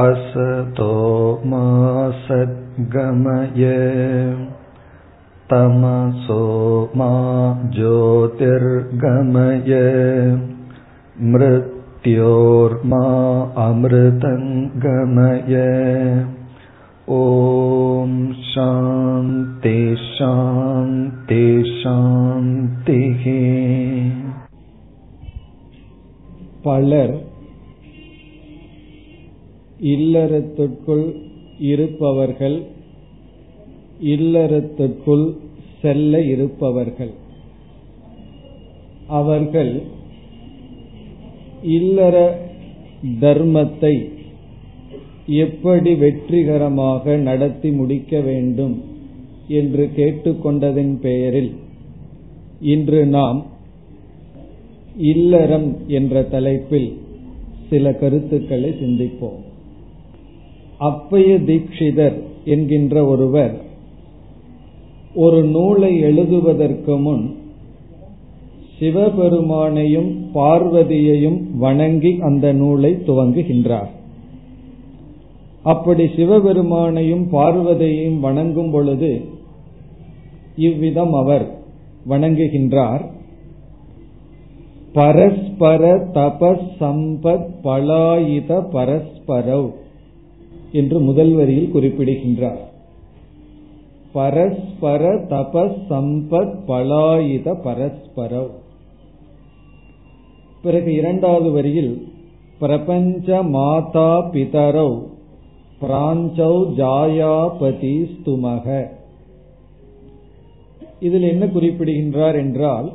असतो मा सद्गमय तमसो मा ज्योतिर्गमय मृत्योर्मा अमृतङ्गमय ॐ शां तेषां तेषां पलर् இல்லறத்துக்குள் இருப்பவர்கள் இல்லறத்துக்குள் செல்ல இருப்பவர்கள். அவர்கள் இல்லற தர்மத்தை எப்படி வெற்றிகரமாக நடத்தி முடிக்க வேண்டும் என்று கேட்டுக்கொண்டதின் பெயரில் இன்று நாம் இல்லறம் என்ற தலைப்பில் சில கருத்துக்களை சிந்திப்போம். அப்பய தீட்சிதர் என்கின்ற ஒருவர் ஒரு நூலை எழுதுவதற்கு முன் சிவபெருமானையும் பார்வதியையும் வணங்கி அந்த நூலை துவங்குகின்றார். அப்படி சிவபெருமானையும் பார்வதியையும் வணங்கும் பொழுது இவ்விதம் அவர் வணங்குகின்றார். பரஸ்பர தபஸ் சம்பத் பலாயுத பரஸ்பரவ் என்று முதல் வரியில் குறிப்பிடுகின்றார். பரஸ்பர தபஸ் சம்பத் பலாயுத பரஸ்பரவ் பிறகு இரண்டாவது வரியில் பிரபஞ்ச மாதா பிதரவ் பிராஞ்சௌ ஜாயாபதி ஸ்துமக இதில் என்ன குறிப்பிடுகின்றார் என்றால்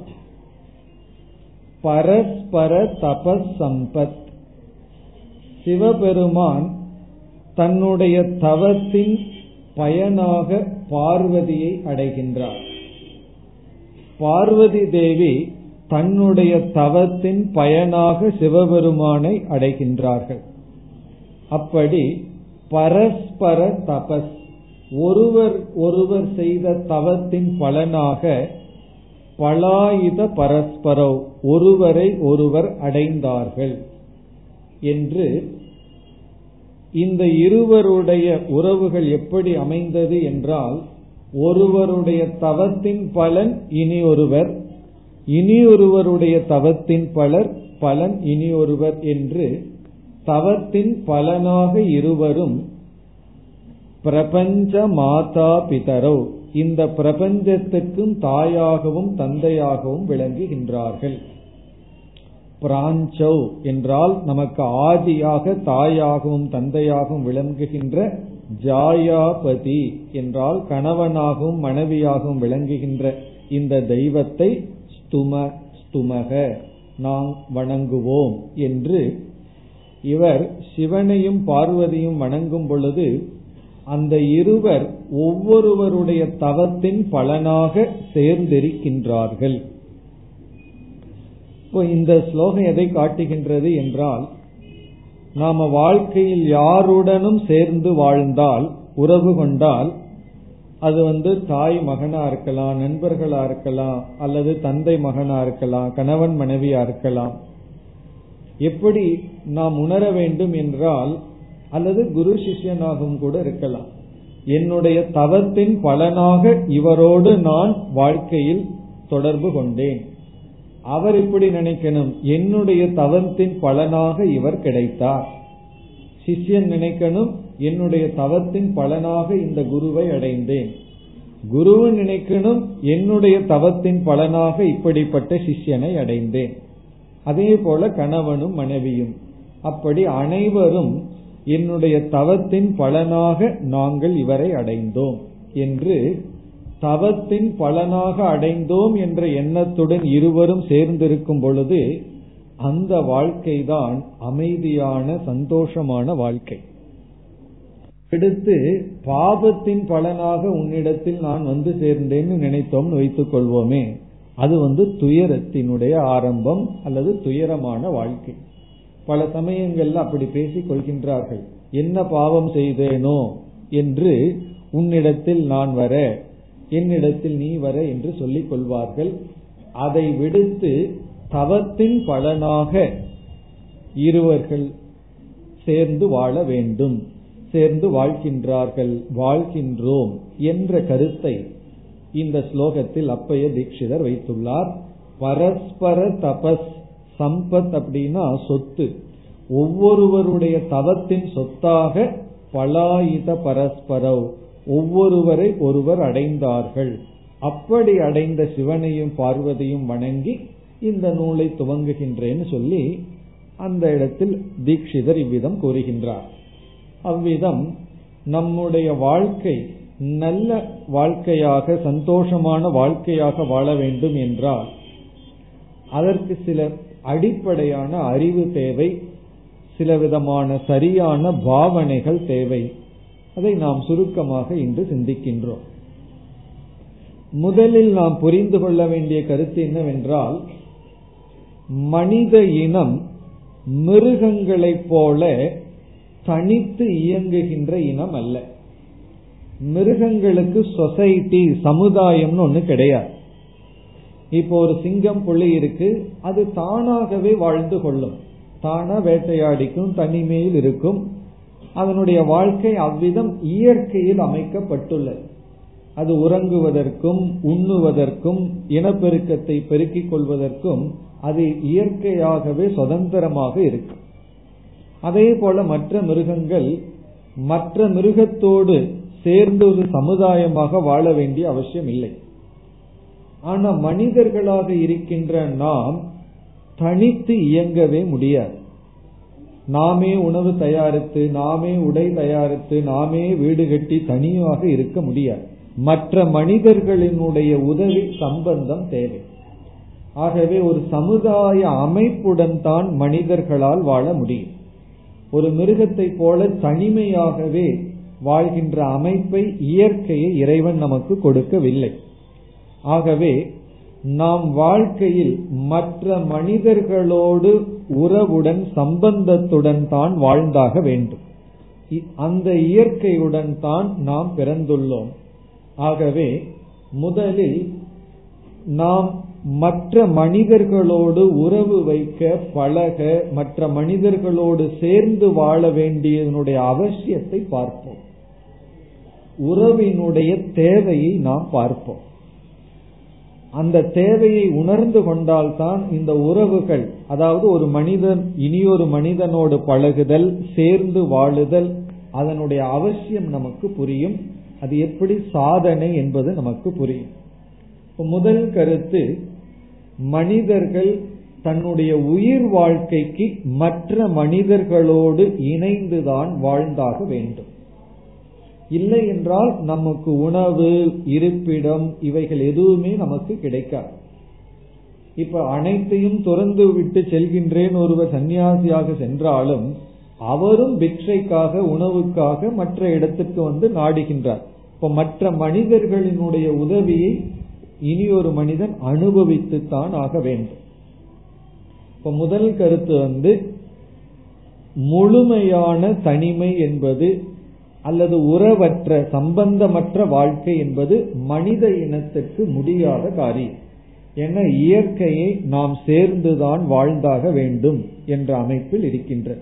பரஸ்பர தபஸ் சம்பத். சிவபெருமான் தன்னுடைய தவத்தின் பயனாக பார்வதியை அடைகின்றார். பார்வதி தேவி தன்னுடைய தவத்தின் பயனாக சிவபெருமானை அடைகின்றார்கள். அப்படி பரஸ்பர தபஸ் ஒருவர் ஒருவர் செய்த தவத்தின் பலனாக பலாயுத பரஸ்பரோ ஒருவரை ஒருவர் அடைந்தார்கள் என்று இந்த இருவருடைய உறவுகள் எப்படி அமைந்தது என்றால் ஒருவருடைய தவத்தின் பலன் இனி ஒருவர் இனி ஒருவருடைய தவத்தின் பலர் பலன் இனி ஒருவர் என்று தவத்தின் பலனாக இருவரும் பிரபஞ்ச மாதா பிதரோ இந்த பிரபஞ்சத்துக்கும் தாயாகவும் தந்தையாகவும் விளங்குகின்றார்கள். பிராஞ்சௌ என்றால் நமக்கு ஆதியாக தாயாகவும் தந்தையாகவும் விளங்குகின்ற ஜாயாபதி என்றால் கணவனாகவும் மனைவியாகவும் விளங்குகின்ற இந்த தெய்வத்தை ஸ்தும ஸ்துமக நாம் வணங்குவோம் என்று இவர் சிவனையும் பார்வதியும் வணங்கும் பொழுது அந்த இருவர் ஒவ்வொருவருடைய தவத்தின் பலனாக சேர்ந்திருக்கின்றார்கள். இப்போ இந்த ஸ்லோகம் எதை காட்டுகின்றது என்றால் நாம வாழ்க்கையில் யாருடனும் சேர்ந்து வாழ்ந்தால் உறவு கொண்டால் அது வந்து தாய் மகனா இருக்கலாம் நண்பர்களா இருக்கலாம் அல்லது தந்தை மகனா இருக்கலாம் கணவன் மனைவியா இருக்கலாம். எப்படி நாம் உணர வேண்டும் என்றால் அல்லது குரு சிஷ்யனாகவும் கூட இருக்கலாம். என்னுடைய தவத்தின் பலனாக இவரோடு நான் வாழ்க்கையில் தொடர்பு கொண்டேன். அவர் இப்படி நினைக்கணும் என்னுடைய தவத்தின் பலனாக இவர் கிடைத்தார். சிஷ்யன் நினைக்கணும் என்னுடைய தவத்தின் பலனாக இந்த குருவை அடைந்தேன். குருவும் நினைக்கணும் என்னுடைய தவத்தின் பலனாக இப்படிப்பட்ட சிஷ்யனை அடைந்தேன். அதே போல கணவனும் மனைவியும். அப்படி அனைவரும் என்னுடைய தவத்தின் பலனாக நாங்கள் இவரை அடைந்தோம் என்று தவத்தின் பலனாக அடைந்தோம் என்ற எண்ணத்துடன் இருவரும் சேர்ந்திருக்கும் பொழுது அந்த வாழ்க்கைதான் அமைதியான சந்தோஷமான வாழ்க்கை. எடுத்து பாபத்தின் பலனாக உன்னிடத்தில் நான் வந்து சேர்ந்தேன்னு நினைத்தோம் வைத்துக் கொள்வோமே. அது வந்து துயரத்தினுடைய ஆரம்பம் அல்லது துயரமான வாழ்க்கை. பல சமயங்கள்ல அப்படி பேசிக் கொள்கின்றார்கள். என்ன பாவம் செய்தேனோ என்று உன்னிடத்தில் நான் வர என்னிடத்தில் நீ வர என்று சொல்லிக் கொள்வார்கள். அதை விடுத்து தவத்தின் பலனாக இருவர்கள் சேர்ந்து வாழ வேண்டும். சேர்ந்து வாழ்கின்றார்கள் வாழ்கின்றோம் என்ற கருத்தை இந்த ஸ்லோகத்தில் அப்பய தீட்சிதர் வைத்துள்ளார். பரஸ்பர தபஸ் சம்பத் அப்படின்னா சொத்து. ஒவ்வொருவருடைய தவத்தின் சொத்தாக பலாயுத பரஸ்பரவ். ஒவ்வொருவரை ஒருவர் அடைந்தார்கள். அப்படி அடைந்த சிவனையும் பார்வதியும் வணங்கி இந்த நூலை துவங்குகின்றேன்னு சொல்லி அந்த இடத்தில் தீட்சிதர் இவ்விதம் கூறுகின்றார். அவ்விதம் நம்முடைய வாழ்க்கை நல்ல வாழ்க்கையாக சந்தோஷமான வாழ்க்கையாக வாழ வேண்டும் என்றால் அதற்கு சில அடிப்படையான அறிவு தேவை சில விதமான சரியான பாவனைகள் தேவை. அதை நாம் சுருக்கமாக இன்று சிந்திக்கின்றோம். முதலில் நாம் புரிந்து கொள்ள வேண்டிய கருத்து என்னவென்றால் மனித இனம் மிருகங்களைப் போல தனித்து இயங்குகின்ற இனம் அல்ல. மிருகங்களுக்கு சொசைட்டி சமுதாயம்னு ஒண்ணு கிடையாது. இப்போ ஒரு சிங்கம் புள்ளி இருக்கு அது தானாகவே வாழ்ந்து கொள்ளும். தானா வேட்டையாடிக்கும் தனிமையில் இருக்கும். அதனுடைய வாழ்க்கை அவ்விதம் இயற்கையில் அமைக்கப்பட்டுள்ளது. அது உறங்குவதற்கும் உண்ணுவதற்கும் இனப்பெருக்கத்தை பெருக்கிக் கொள்வதற்கும் அது இயற்கையாகவே சுதந்திரமாக இருக்கும் அதே போல மற்ற மிருகங்கள் மற்ற மிருகத்தோடு சேர்ந்து ஒரு சமுதாயமாக வாழ வேண்டிய அவசியம் இல்லை. ஆனா மனிதர்களாக இருக்கின்ற நாம் தனித்து இயங்கவே முடியாது. நாமே உணவு தயாரித்து நாமே உடை தயாரித்து நாமே வீடு கட்டி தனியாக இருக்க முடியாது. மற்ற மனிதர்களினுடைய உதவி சம்பந்தம் தேவை. ஆகவே ஒரு சமுதாய அமைப்புடன் தான் மனிதர்களால் வாழ முடியும். ஒரு மிருகத்தை போல தனிமையாகவே வாழ்கின்ற அமைப்பை இயற்கையை இறைவன் நமக்கு கொடுக்கவில்லை. ஆகவே நாம் வாழ்க்கையில் மற்ற மனிதர்களோடு உறவுடன் சம்பந்தத்துடன் தான் வாழ்ந்தாக வேண்டும். அந்த இயற்கையுடன் தான் நாம் பிறந்துள்ளோம். ஆகவே முதலில் நாம் மற்ற மனிதர்களோடு உறவு வைக்க பழக மற்ற மனிதர்களோடு சேர்ந்து வாழ வேண்டியதனுடைய அவசியத்தை பார்ப்போம். உறவினுடைய தேவையை நாம் பார்ப்போம். அந்த தேவையை உணர்ந்து கொண்டால்தான் இந்த உறவுகள் அதாவது ஒரு மனிதன் இனியொரு மனிதனோடு பழகுதல் சேர்ந்து வாழுதல் அதனுடைய அவசியம் நமக்கு புரியும். அது எப்படி சாதனை என்பது நமக்கு புரியும். முதல் கருத்து மனிதர்கள் தன்னுடைய உயிர் வாழ்க்கைக்கு மற்ற மனிதர்களோடு இணைந்துதான் வாழ்ந்தாக வேண்டும். இல்லை என்றால் நமக்கு உணவு இருப்பிடம் இவைகள் எதுவுமே நமக்கு கிடைக்காது. இப்ப அனைத்தையும் துறந்து விட்டு செல்கின்றேன் ஒருவர் சன்னியாசியாக சென்றாலும் அவரும் பிக்ஷைக்காக உணவுக்காக மற்ற இடத்துக்கு வந்து நாடுகின்றார். இப்ப மற்ற மனிதர்களினுடைய உதவியை இனி ஒரு மனிதன் அனுபவித்துத்தான் ஆக வேண்டும். இப்ப முதல் கருத்து வந்து முழுமையான தனிமை என்பது அல்லது உறவற்ற சம்பந்தமற்ற வாழ்க்கை என்பது மனித இனத்துக்கு முடியாத காரியம் என இயற்கையை நாம் சேர்ந்துதான் வாழ்ந்தாக வேண்டும் என்ற அமைப்பில் இருக்கின்ற.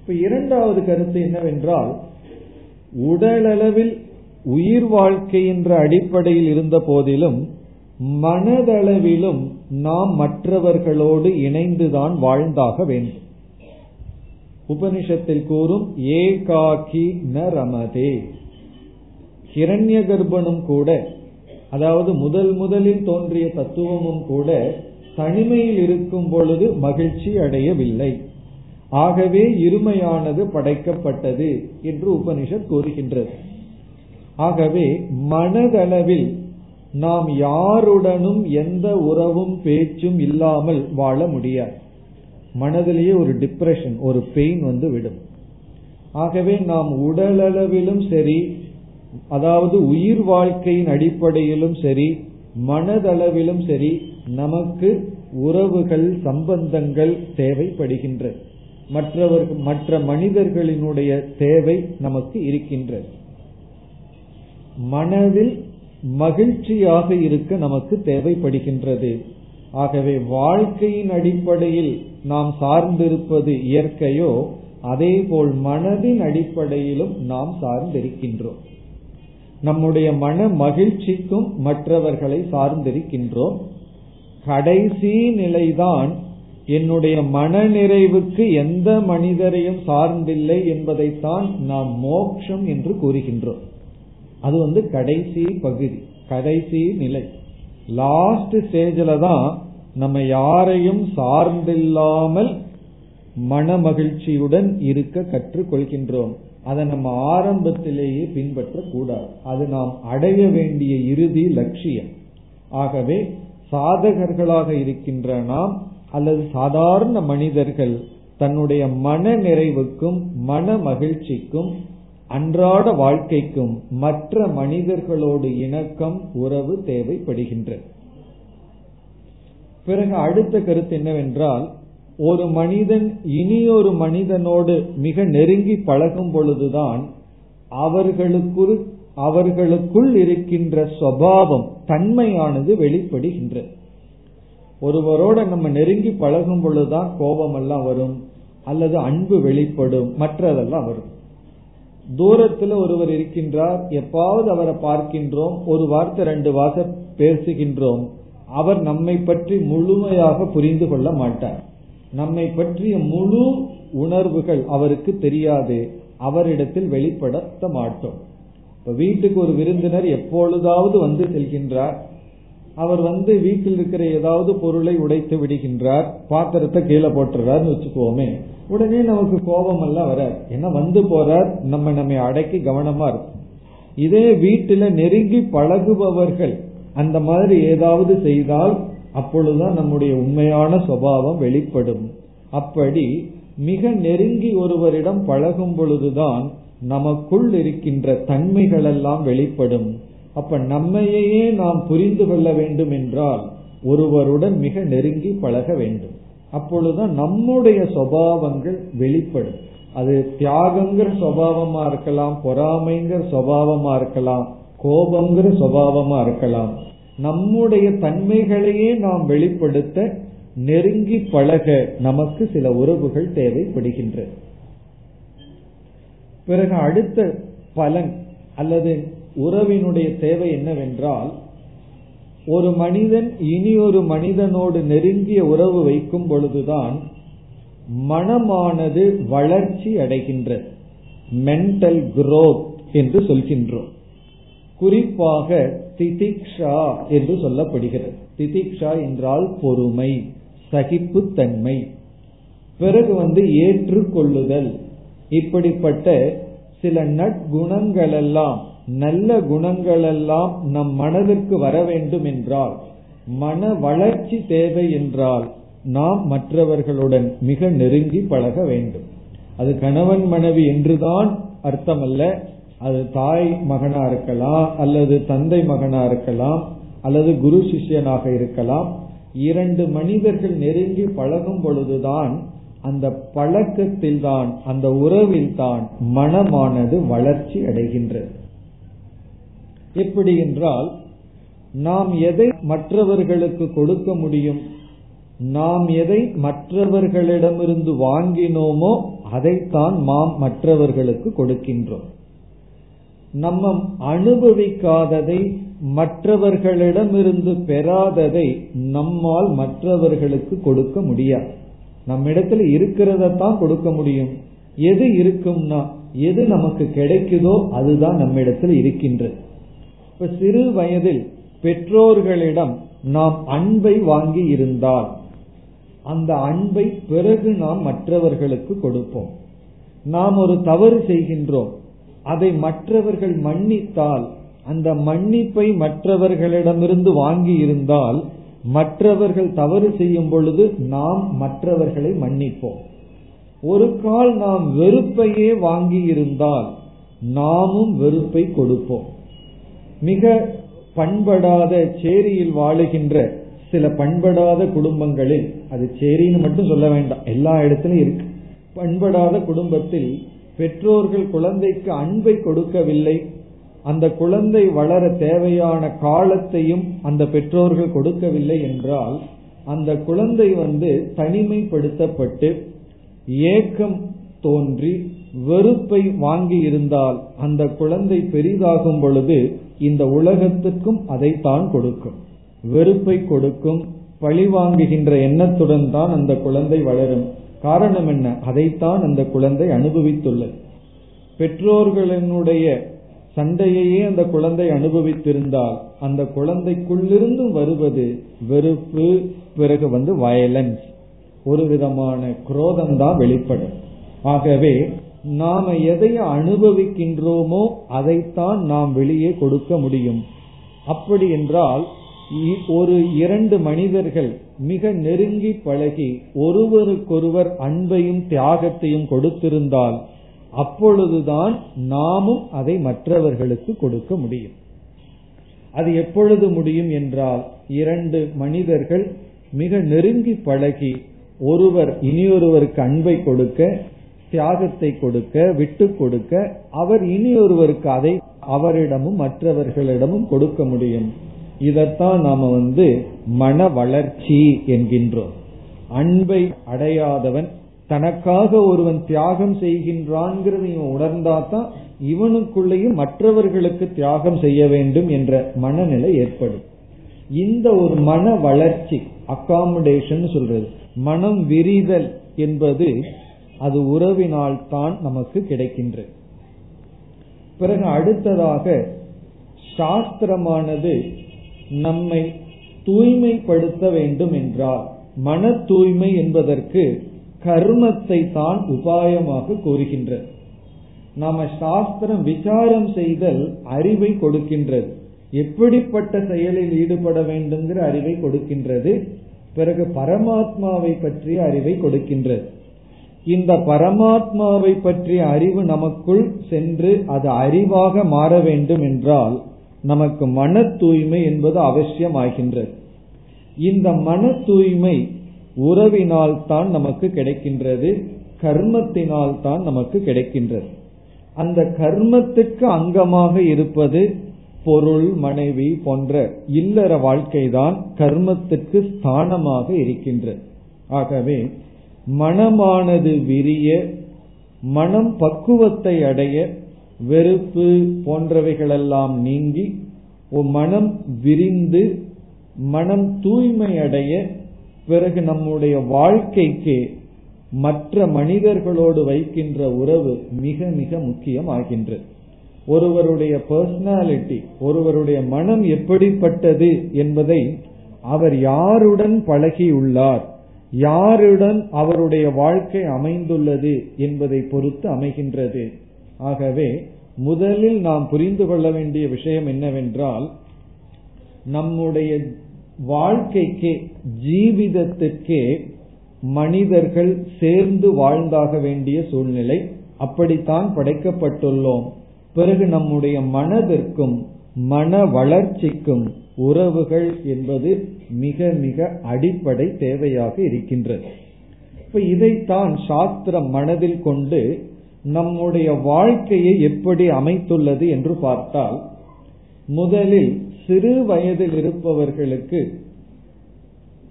இப்ப இரண்டாவது கருத்து என்னவென்றால் உடலளவில் உயிர் வாழ்க்கை என்ற அடிப்படையில் இருந்த போதிலும் மனதளவிலும் நாம் மற்றவர்களோடு இணைந்துதான் வாழ்ந்தாக வேண்டும். உபனிஷத்தில் கூறும் ஏகாக்கி ந ரமதே. ஹிரண்ய கர்ப்பனும் கூட அதாவது முதல் முதலில் தோன்றிய தத்துவமும் கூட தனிமையில் இருக்கும் பொழுது மகிழ்ச்சி அடையவில்லை. ஆகவே இருமையானது படைக்கப்பட்டது என்று உபனிஷத் கூறுகின்றது. ஆகவே மனதளவில் நாம் யாருடனும் எந்த உறவும் பேச்சும் இல்லாமல் வாழ முடியாது. மனதிலேயே ஒரு டிப்ரெஷன் ஒரு பெயின் வந்து விடும். ஆகவே நாம் உடலளவிலும் சரி அதாவது உயிர் வாழ்க்கையின் அடிப்படையிலும் சரி மனதளவிலும் சரி நமக்கு உறவுகள் சம்பந்தங்கள் தேவைப்படுகின்றது மற்றவர்கள் மற்ற மனிதர்களினுடைய தேவை நமக்கு இருக்கின்றது மனதில் மகிழ்ச்சியாக இருக்க நமக்கு தேவைப்படுகின்றது. ஆகவே வாழ்க்கையின் அடிப்படையில் நாம் சார்ந்திருப்பது இயற்கையோ அதேபோல் மனதின் அடிப்படையிலும் நாம் சார்ந்திருக்கின்றோம். நம்முடைய மன மகிழ்ச்சிக்கும் மற்றவர்களை சார்ந்திருக்கின்றோம். கடைசி நிலைதான் என்னுடைய மன நிறைவுக்கு எந்த மனிதரையும் சார்ந்தில்லை என்பதைத்தான் நாம் மோக்ஷம் என்று கூறுகின்றோம். அது வந்து கடைசி பகுதி கடைசி நிலை. லாஸ்ட் ஸ்டேஜில் தான் நம்ம யாரையும் சார்ந்தில்லாமல் மன மகிழ்ச்சியுடன் இருக்க கற்றுக்கொள்கின்றோம். அதை நம்ம ஆரம்பத்திலேயே பின்பற்ற கூடாது அது நாம் அடைய வேண்டிய இறுதி லட்சியம். ஆகவே சாதகர்களாக இருக்கின்ற நாம் அல்லது சாதாரண மனிதர்கள் தன்னுடைய மன நிறைவுக்கும் மன மகிழ்ச்சிக்கும் அன்றாட வாழ்க்கைக்கும் மற்ற மனிதர்களோடு இணக்கம் உறவு தேவைப்படுகின்றது. பிறகு அடுத்த கருத்து என்னவென்றால் ஒரு மனிதன் இனியொரு மனிதனோடு மிக நெருங்கி பழகும் பொழுதுதான் அவர்களுக்குள் அவர்களுக்குள் இருக்கின்ற சுவாவம் தன்மையானது வெளிப்படுகின்றது. ஒருவரோட நம்ம நெருங்கி பழகும் பொழுதுதான் கோபம் எல்லாம் வரும் அல்லது அன்பு வெளிப்படும் மற்றதெல்லாம் வரும். தூரத்தில் ஒருவர் இருக்கின்றார் எப்பாவது அவரை பார்க்கின்றோம் ஒரு வார்த்தை ரெண்டு வார்த்தை பேசுகின்றோம் அவர் நம்மை பற்றி முழுமையாக புரிந்து கொள்ள மாட்டார். நம்மை பற்றிய முழு உணர்வுகள் அவருக்கு தெரியாது அவரிடத்தில் வெளிப்படுத்த மாட்டோம். இப்ப வீட்டுக்கு ஒரு விருந்தினர் எப்பொழுதாவது வந்து செல்கின்றார். அவர் வந்து வீட்டில் இருக்கிற ஏதாவது பொருளை உடைத்து விடுகின்றார். பாத்திரத்தை கீழே போட்டுறாருன்னு வச்சுக்கோமே. உடனே நமக்கு கோபம் எல்லாம் வராது. ஏன்னா வந்து போறார்? நம்ம நம்ம அடக்கி கவனமா இருக்கும். இதே வீட்டுல நெருங்கி பழகுபவர்கள் அந்த மாதிரி ஏதாவது செய்தால் அப்பொழுதுதான் நம்முடைய உண்மையான சுபாவம் வெளிப்படும். அப்படி மிக நெருங்கி ஒருவரிடம் பழகும் பொழுதுதான் நமக்குள் இருக்கின்ற தன்மைகள் எல்லாம் வெளிப்படும். அப்ப நம்மையே நாம் புரிந்து கொள்ள வேண்டும் என்றால் ஒருவருடன் மிக நெருங்கி பழக வேண்டும். அப்பொழுதுதான் நம்முடைய சுவாவங்கள் வெளிப்படும். அது தியாகங்கிற சுவாவமா இருக்கலாம் பொறாமைங்கிற சுவாவமா இருக்கலாம் கோபங்கிற சுவாவமா இருக்கலாம். நம்முடைய தன்மைகளையே நாம் வெளிப்படுத்த நெருங்கி பழக நமக்கு சில உறவுகள் தேவைப்படுகின்றது பிறகு அடுத்த பலன் அல்லது உறவினுடைய தேவை என்னவென்றால் ஒரு மனிதன் இனி ஒரு மனிதனோடு நெருங்கிய உறவு வைக்கும் பொழுதுதான் மனமானது வளர்ச்சி அடைகின்றது மென்டல் குரோத் என்று சொல்கின்றோம். குறிப்பாக திதிக்ஷா என்று சொல்லப்படுகிறது. திதிக்ஷா என்றால் பொறுமை சகிப்புத்தன்மை. பிறகு வந்து ஏற்றுக்கொள்ளுதல். இப்படிப்பட்ட சில நட்குணங்களெல்லாம் நல்ல குணங்களெல்லாம் நம் மனதிற்கு வர வேண்டும் என்றால் மன வளர்ச்சி தேவை என்றால் நாம் மற்றவர்களுடன் மிக நெருங்கி பழக வேண்டும். அது கணவன் மனைவி என்றுதான் அர்த்தமல்ல அது தாய் மகனா இருக்கலாம் அல்லது தந்தை மகனா இருக்கலாம் அல்லது குரு சிஷ்யனாக இருக்கலாம் இரண்டு மனிதர்கள் நெருங்கி பழகும் பொழுதுதான் அந்த பழக்கத்தில் தான் அந்த உறவில் தான் மனமானது வளர்ச்சி அடைகின்றது. எப்படி என்றால் நாம் எதை மற்றவர்களுக்கு கொடுக்க முடியும் நாம் எதை மற்றவர்களிடமிருந்து வாங்கினோமோ அதைத்தான் நாம் மற்றவர்களுக்கு கொடுக்கின்றோம். நம்ம அனுபவிக்காததை மற்றவர்களிடமிருந்து பெறாததை நம்மால் மற்றவர்களுக்கு கொடுக்க முடியாது. நம்மிடத்துல இருக்கிறதான் கொடுக்க முடியும். எது இருக்கும்னா எது நமக்கு கிடைக்குதோ அதுதான் நம்மிடத்தில் இருக்கின்றது. இப்ப சிறு வயதில் பெற்றோர்களிடம் நாம் அன்பை வாங்கி இருந்தால் அந்த அன்பை பிறகு நாம் மற்றவர்களுக்கு கொடுப்போம். நாம் ஒரு தவறு செய்கின்றோம். அதை மற்றவர்கள் மன்னித்தால் அந்த மன்னிப்பை மற்றவர்களிடமிருந்து வாங்கி இருந்தால் மற்றவர்கள் தவறு செய்யும் பொழுது நாம் மற்றவர்களை மன்னிப்போம். ஒரு கால் நாம் வெறுப்பையே வாங்கி இருந்தால் நாமும் வெறுப்பை கொடுப்போம். மிக பண்படாத சேரியில் வாழுகின்ற சில பண்படாத குடும்பங்களில் அது சேரின்னு மட்டும் சொல்ல வேண்டாம் எல்லா இடத்திலும் இருக்கு. பண்படாத குடும்பத்தில் பெற்றோர்கள் குழந்தைக்கு அன்பை கொடுக்கவில்லை. அந்த குழந்தை வளர தேவையான காலத்தையும் அந்த பெற்றோர்கள் கொடுக்கவில்லை என்றால் அந்த குழந்தை வந்து தனிமைப்படுத்தப்பட்டு ஏக்கம் தோன்றி வெறுப்பை வாங்கி இருந்தால் அந்த குழந்தை பெரிதாகும் பொழுது இந்த உலகத்துக்கும் அதைத்தான் கொடுக்கும். வெறுப்பை கொடுக்கும் பழி வாங்குகின்ற எண்ணத்துடன் தான் அந்த குழந்தை வளரும். காரணம் என்ன? அதைத்தான் அந்த குழந்தை அனுபவித்துள்ளது. பெற்றோர்களினுடைய சண்டையையே அந்த குழந்தை அனுபவித்திருந்தால் அந்த குழந்தைக்குள்ளிருந்து வருவது வெறுப்பு பிறகு வந்து வயலன்ஸ் ஒரு விதமான குரோதம் தான் வெளிப்படும். ஆகவே நாம எதை அனுபவிக்கின்றோமோ அதைத்தான் நாம் வெளியே கொடுக்க முடியும். அப்படி என்றால் ஒரு இரண்டு மனிதர்கள் மிக நெருங்கி பழகி ஒருவருக்கொருவர் அன்பையும் தியாகத்தையும் கொடுத்திருந்தால் அப்பொழுதுதான் நாமும் அதை மற்றவர்களுக்கு கொடுக்க முடியும். அது எப்பொழுது முடியும் என்றால் இரண்டு மனிதர்கள் மிக நெருங்கி பழகி ஒருவர் இனியொருவருக்கு அன்பை கொடுக்க தியாகத்தை கொடுக்க விட்டு கொடுக்க அவர் இனியொருவருக்கு அதை அவரிடமும் மற்றவர்களிடமும் கொடுக்க முடியும். இதத்தான் நாம வந்து மன வளர்ச்சி என்கின்றோம். அன்பை அடையாதவன் தனக்காக ஒருவன் தியாகம் செய்கின்றான்ங்கிறத இவன் உணர்ந்தாதான் இவனுக்குள்ளேயும் மற்றவர்களுக்கு தியாகம் செய்ய வேண்டும் என்ற மனநிலை ஏற்படும். இந்த ஒரு மன வளர்ச்சி அகாமடேஷன் சொல்றது மனம் விரிதல் என்பது அது உறவினால் தான் நமக்கு கிடைக்கின்றது பிறகு அடுத்ததாக சாஸ்திரமானது நம்மை தூய்மைப்படுத்த வேண்டும் என்றால் மன தூய்மை என்பதற்கு கர்மத்தை தான் உபாயமாக கூறுகின்றது. நாம சாஸ்திரம் விசாரம் செய்தல் அறிவை கொடுக்கின்றது. எப்படிப்பட்ட செயலில் ஈடுபட வேண்டும்ங்கிற அறிவை கொடுக்கின்றது. பிறகு பரமாத்மாவை பற்றிய அறிவை கொடுக்கின்றது. இந்த பரமாத்மாவை பற்றிய அறிவு நமக்குள் சென்று அது அறிவாக மாற வேண்டும் என்றால் நமக்கு மன தூய்மை என்பது அவசியமாகின்றது. இந்த மன தூய்மை உறவினால் தான் நமக்கு கிடைக்கின்றது கர்மத்தினால் தான் நமக்கு கிடைக்கின்றது. அந்த கர்மத்துக்கு அங்கமாக இருப்பது பொருள் மனைவி போன்ற இல்லற வாழ்க்கைதான் கர்மத்துக்கு ஸ்தானமாக இருக்கின்றது. ஆகவே மனமானது விரிய மனம் பக்குவத்தை அடைய வெறுப்பு போன்றவைகளெல்லாம் நீங்கி மனம் விரிந்து மனம் தூய்மை அடைய பிறகு நம்முடைய வாழ்க்கைக்கு மற்ற மனிதர்களோடு வைக்கின்ற உறவு மிக மிக முக்கியமாகின்றது. ஒருவருடைய பர்சனாலிட்டி ஒருவருடைய மனம் எப்படிப்பட்டது என்பதை அவர் யாருடன் பழகியுள்ளார் யாருடன் அவருடைய வாழ்க்கை அமைந்துள்ளது என்பதை பொறுத்து அமைகின்றது. ஆகவே முதலில் நாம் புரிந்து கொள்ள வேண்டிய விஷயம் என்னவென்றால் நம்முடைய வாழ்க்கைக்கு ஜீவிதத்துக்கே மனிதர்கள் சேர்ந்து வாழ்ந்தாக வேண்டிய சூழ்நிலை அப்படித்தான் படைக்கப்பட்டுள்ளோம். பிறகு நம்முடைய மனதிற்கும் மன வளர்ச்சிக்கும் உறவுகள் என்பது மிக மிக அடிப்படை தேவையாக இருக்கின்றது. இப்ப இதைத்தான் சாஸ்திரம் மனதில் கொண்டு நம்முடைய வாழ்க்கையை எப்படி அமைத்துள்ளது என்று பார்த்தால் முதலில் சிறு வயதில் இருப்பவர்களுக்கு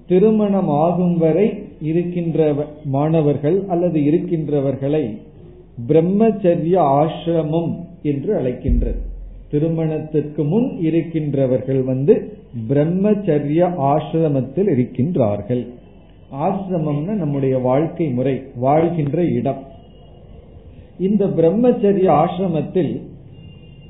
திருமணம் ஆகும் வரை இருக்கின்ற மாணவர்கள் அல்லது இருக்கின்றவர்களை பிரம்மச்சரிய ஆசிரமம் என்று அழைக்கின்றது. திருமணத்திற்கு முன் இருக்கின்றவர்கள் வந்து பிரம்மச்சரிய ஆசிரமத்தில் இருக்கின்றார்கள். ஆசிரமம்னா நம்முடைய வாழ்க்கை முறை வாழ்கின்ற இடம். இந்த பிரம்மச்சரிய ஆசிரமத்தில்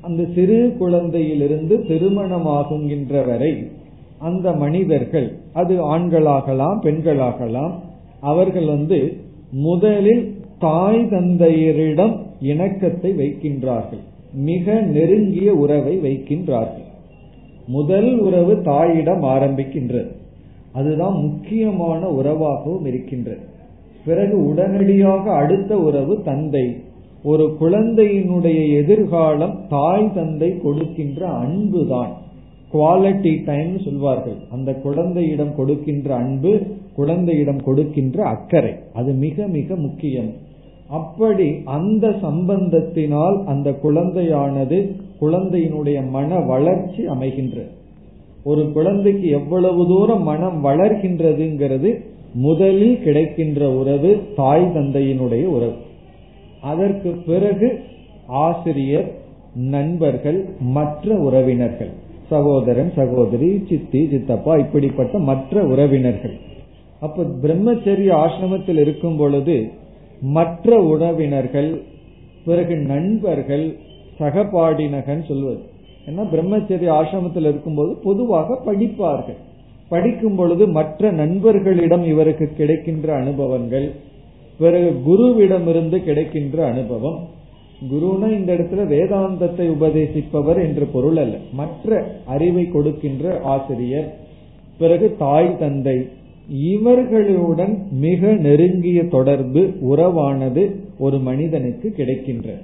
அந்த சிறு குழந்தையிலிருந்து திருமணமாகுகின்ற வரை அந்த மனிதர்கள் அது ஆண்களாகலாம் பெண்களாகலாம் அவர்கள் வந்து முதலில் தாய் தந்தையரிடம் இணக்கத்தை வைக்கின்றார்கள். மிக நெருங்கிய உறவை வைக்கின்றார்கள். முதல் உறவு தாயிடம் ஆரம்பிக்கின்றது. அதுதான் முக்கியமான உறவாகவும் இருக்கின்றது. பிறகு உடனடியாக அடுத்த உறவு தந்தை ஒரு குழந்தையினுடைய எதிர்காலம் தாய் தந்தை கொடுக்கின்ற அன்புதான். குவாலிட்டி டைம் சொல்வார்கள். அந்த குழந்தையிடம் கொடுக்கின்ற அன்பு குழந்தையிடம் கொடுக்கின்ற அக்கறை. அது மிக மிக முக்கியம். அப்படி அந்த சம்பந்தத்தினால் அந்த குழந்தையானது குழந்தையினுடைய மன வளர்ச்சி அமைகின்றது ஒரு குழந்தைக்கு எவ்வளவு தூரம் மனம் வளர்கின்றதுங்கிறது முதலில் கிடைக்கின்ற உறவு தாய் தந்தையினுடைய உறவு. அதற்கு பிறகு ஆசிரியர் நண்பர்கள் மற்ற உறவினர்கள் சகோதரன் சகோதரி சித்தி சித்தப்பா இப்படிப்பட்ட மற்ற உறவினர்கள். அப்ப பிரம்மச்சரிய ஆசிரமத்தில் இருக்கும் பொழுது மற்ற உறவினர்கள் பிறகு நண்பர்கள் சகபாடினகன் சொல்வது. ஏன்னா பிரம்மச்சரிய ஆசிரமத்தில் இருக்கும்போது பொதுவாக படிப்பார்கள். படிக்கும் பொழுது மற்ற நண்பர்களிடம் இவருக்கு கிடைக்கின்ற அனுபவங்கள் பிறகு குருவிடமிருந்து கிடைக்கின்ற அனுபவம். குருனா இந்த இடத்துல வேதாந்தத்தை உபதேசிப்பவர் என்று பொருள் அல்ல. மற்ற அறிவை கொடுக்கின்ற ஆசிரியர் பிறகு தாய் தந்தை. இவர்களுடன் மிக நெருங்கிய தொடர்பு உறவானது ஒரு மனிதனுக்கு கிடைக்கின்ற.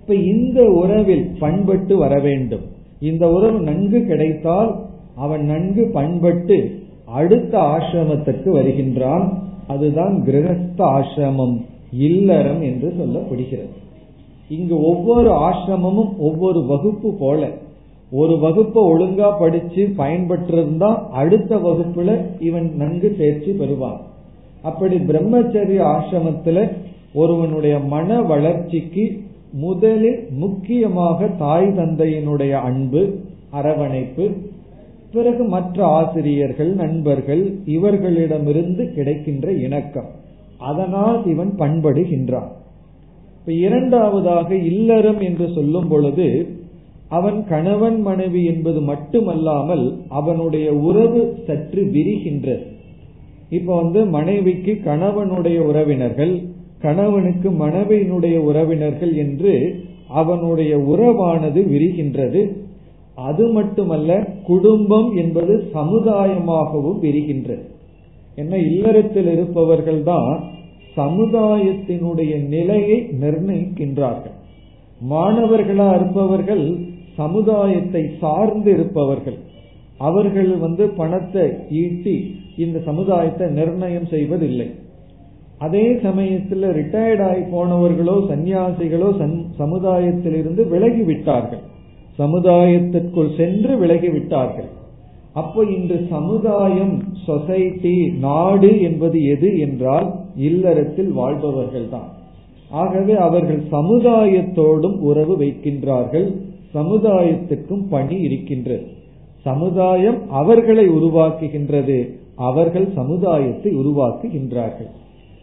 இப்ப இந்த உறவில் பண்பட்டு வர வேண்டும். இந்த உறவு நன்கு கிடைத்தால் அவன் நன்கு பண்பட்டு அடுத்த ஆசிரமத்திற்கு வருகின்றான். அதுதான் கிரகஸ்த ஆசிரமம் இல்லறம் என்று சொல்லப்படுகிறது. இங்கு ஒவ்வொரு ஆசிரமமும் ஒவ்வொரு வகுப்பு போல ஒரு வகுப்பை ஒழுங்கா படிச்சு பயன்பட்டிருந்தா அடுத்த வகுப்புல இவன் நன்கு தேர்ச்சி பெறுவான். அப்படி பிரம்மச்சரிய ஆசிரமத்துல ஒருவனுடைய மன வளர்ச்சிக்கு முதலில் முக்கியமாக தாய் தந்தையினுடைய அன்பு அரவணைப்பு பிறகு மற்ற ஆசிரியர்கள் நண்பர்கள் இவர்களிடமிருந்து கிடைக்கின்ற இணக்கம். அதனால் இவன் பண்படுகின்றான். இப்ப இரண்டாவதாக இல்லறம் என்று சொல்லும் பொழுது அவன் கணவன் மனைவி என்பது மட்டுமல்லாமல் அவனுடைய உறவு சற்று விரிகின்றது. இப்ப வந்து மனைவிக்கு கணவனுடைய உறவினர்கள் கணவனுக்கு மனைவியினுடைய உறவினர்கள் என்று அவனுடைய உறவானது விரிகின்றது. அது மட்டுமல்ல குடும்பம் என்பது சமுதாயமாகவும் விரிகின்றது என்ன இல்லறத்தில் இருப்பவர்கள் தான் சமுதாயத்தினுடைய நிலையை நிர்ணயிக்கின்றார்கள். மாணவர்களா இருப்பவர்கள் சமுதாயத்தை சார்ந்து இருப்பவர்கள். அவர்கள் வந்து பணத்தை ஈட்டி இந்த சமுதாயத்தை நிர்ணயம் செய்வதில்லை. அதே சமயத்தில் ரிட்டையர்ட் ஆகி போனவர்களோ சன்னியாசிகளோ சமுதாயத்திலிருந்து விலகி விட்டார்கள் சமுதாயத்திற்குள் சென்று விலகிவிட்டார்கள். அப்போ இன்று சமுதாயம் சொசைட்டி நாடு என்பது எது என்றால் இல்லறத்தில் வாழ்பவர்கள் தான் ஆகவே அவர்கள் சமுதாயத்தோடும் உறவு வைக்கின்றார்கள். சமுதாயத்துக்கும் பணி இருக்கின்றது. சமுதாயம் அவர்களை உருவாக்குகின்றது. அவர்கள் சமுதாயத்தை உருவாக்குகின்றார்கள்.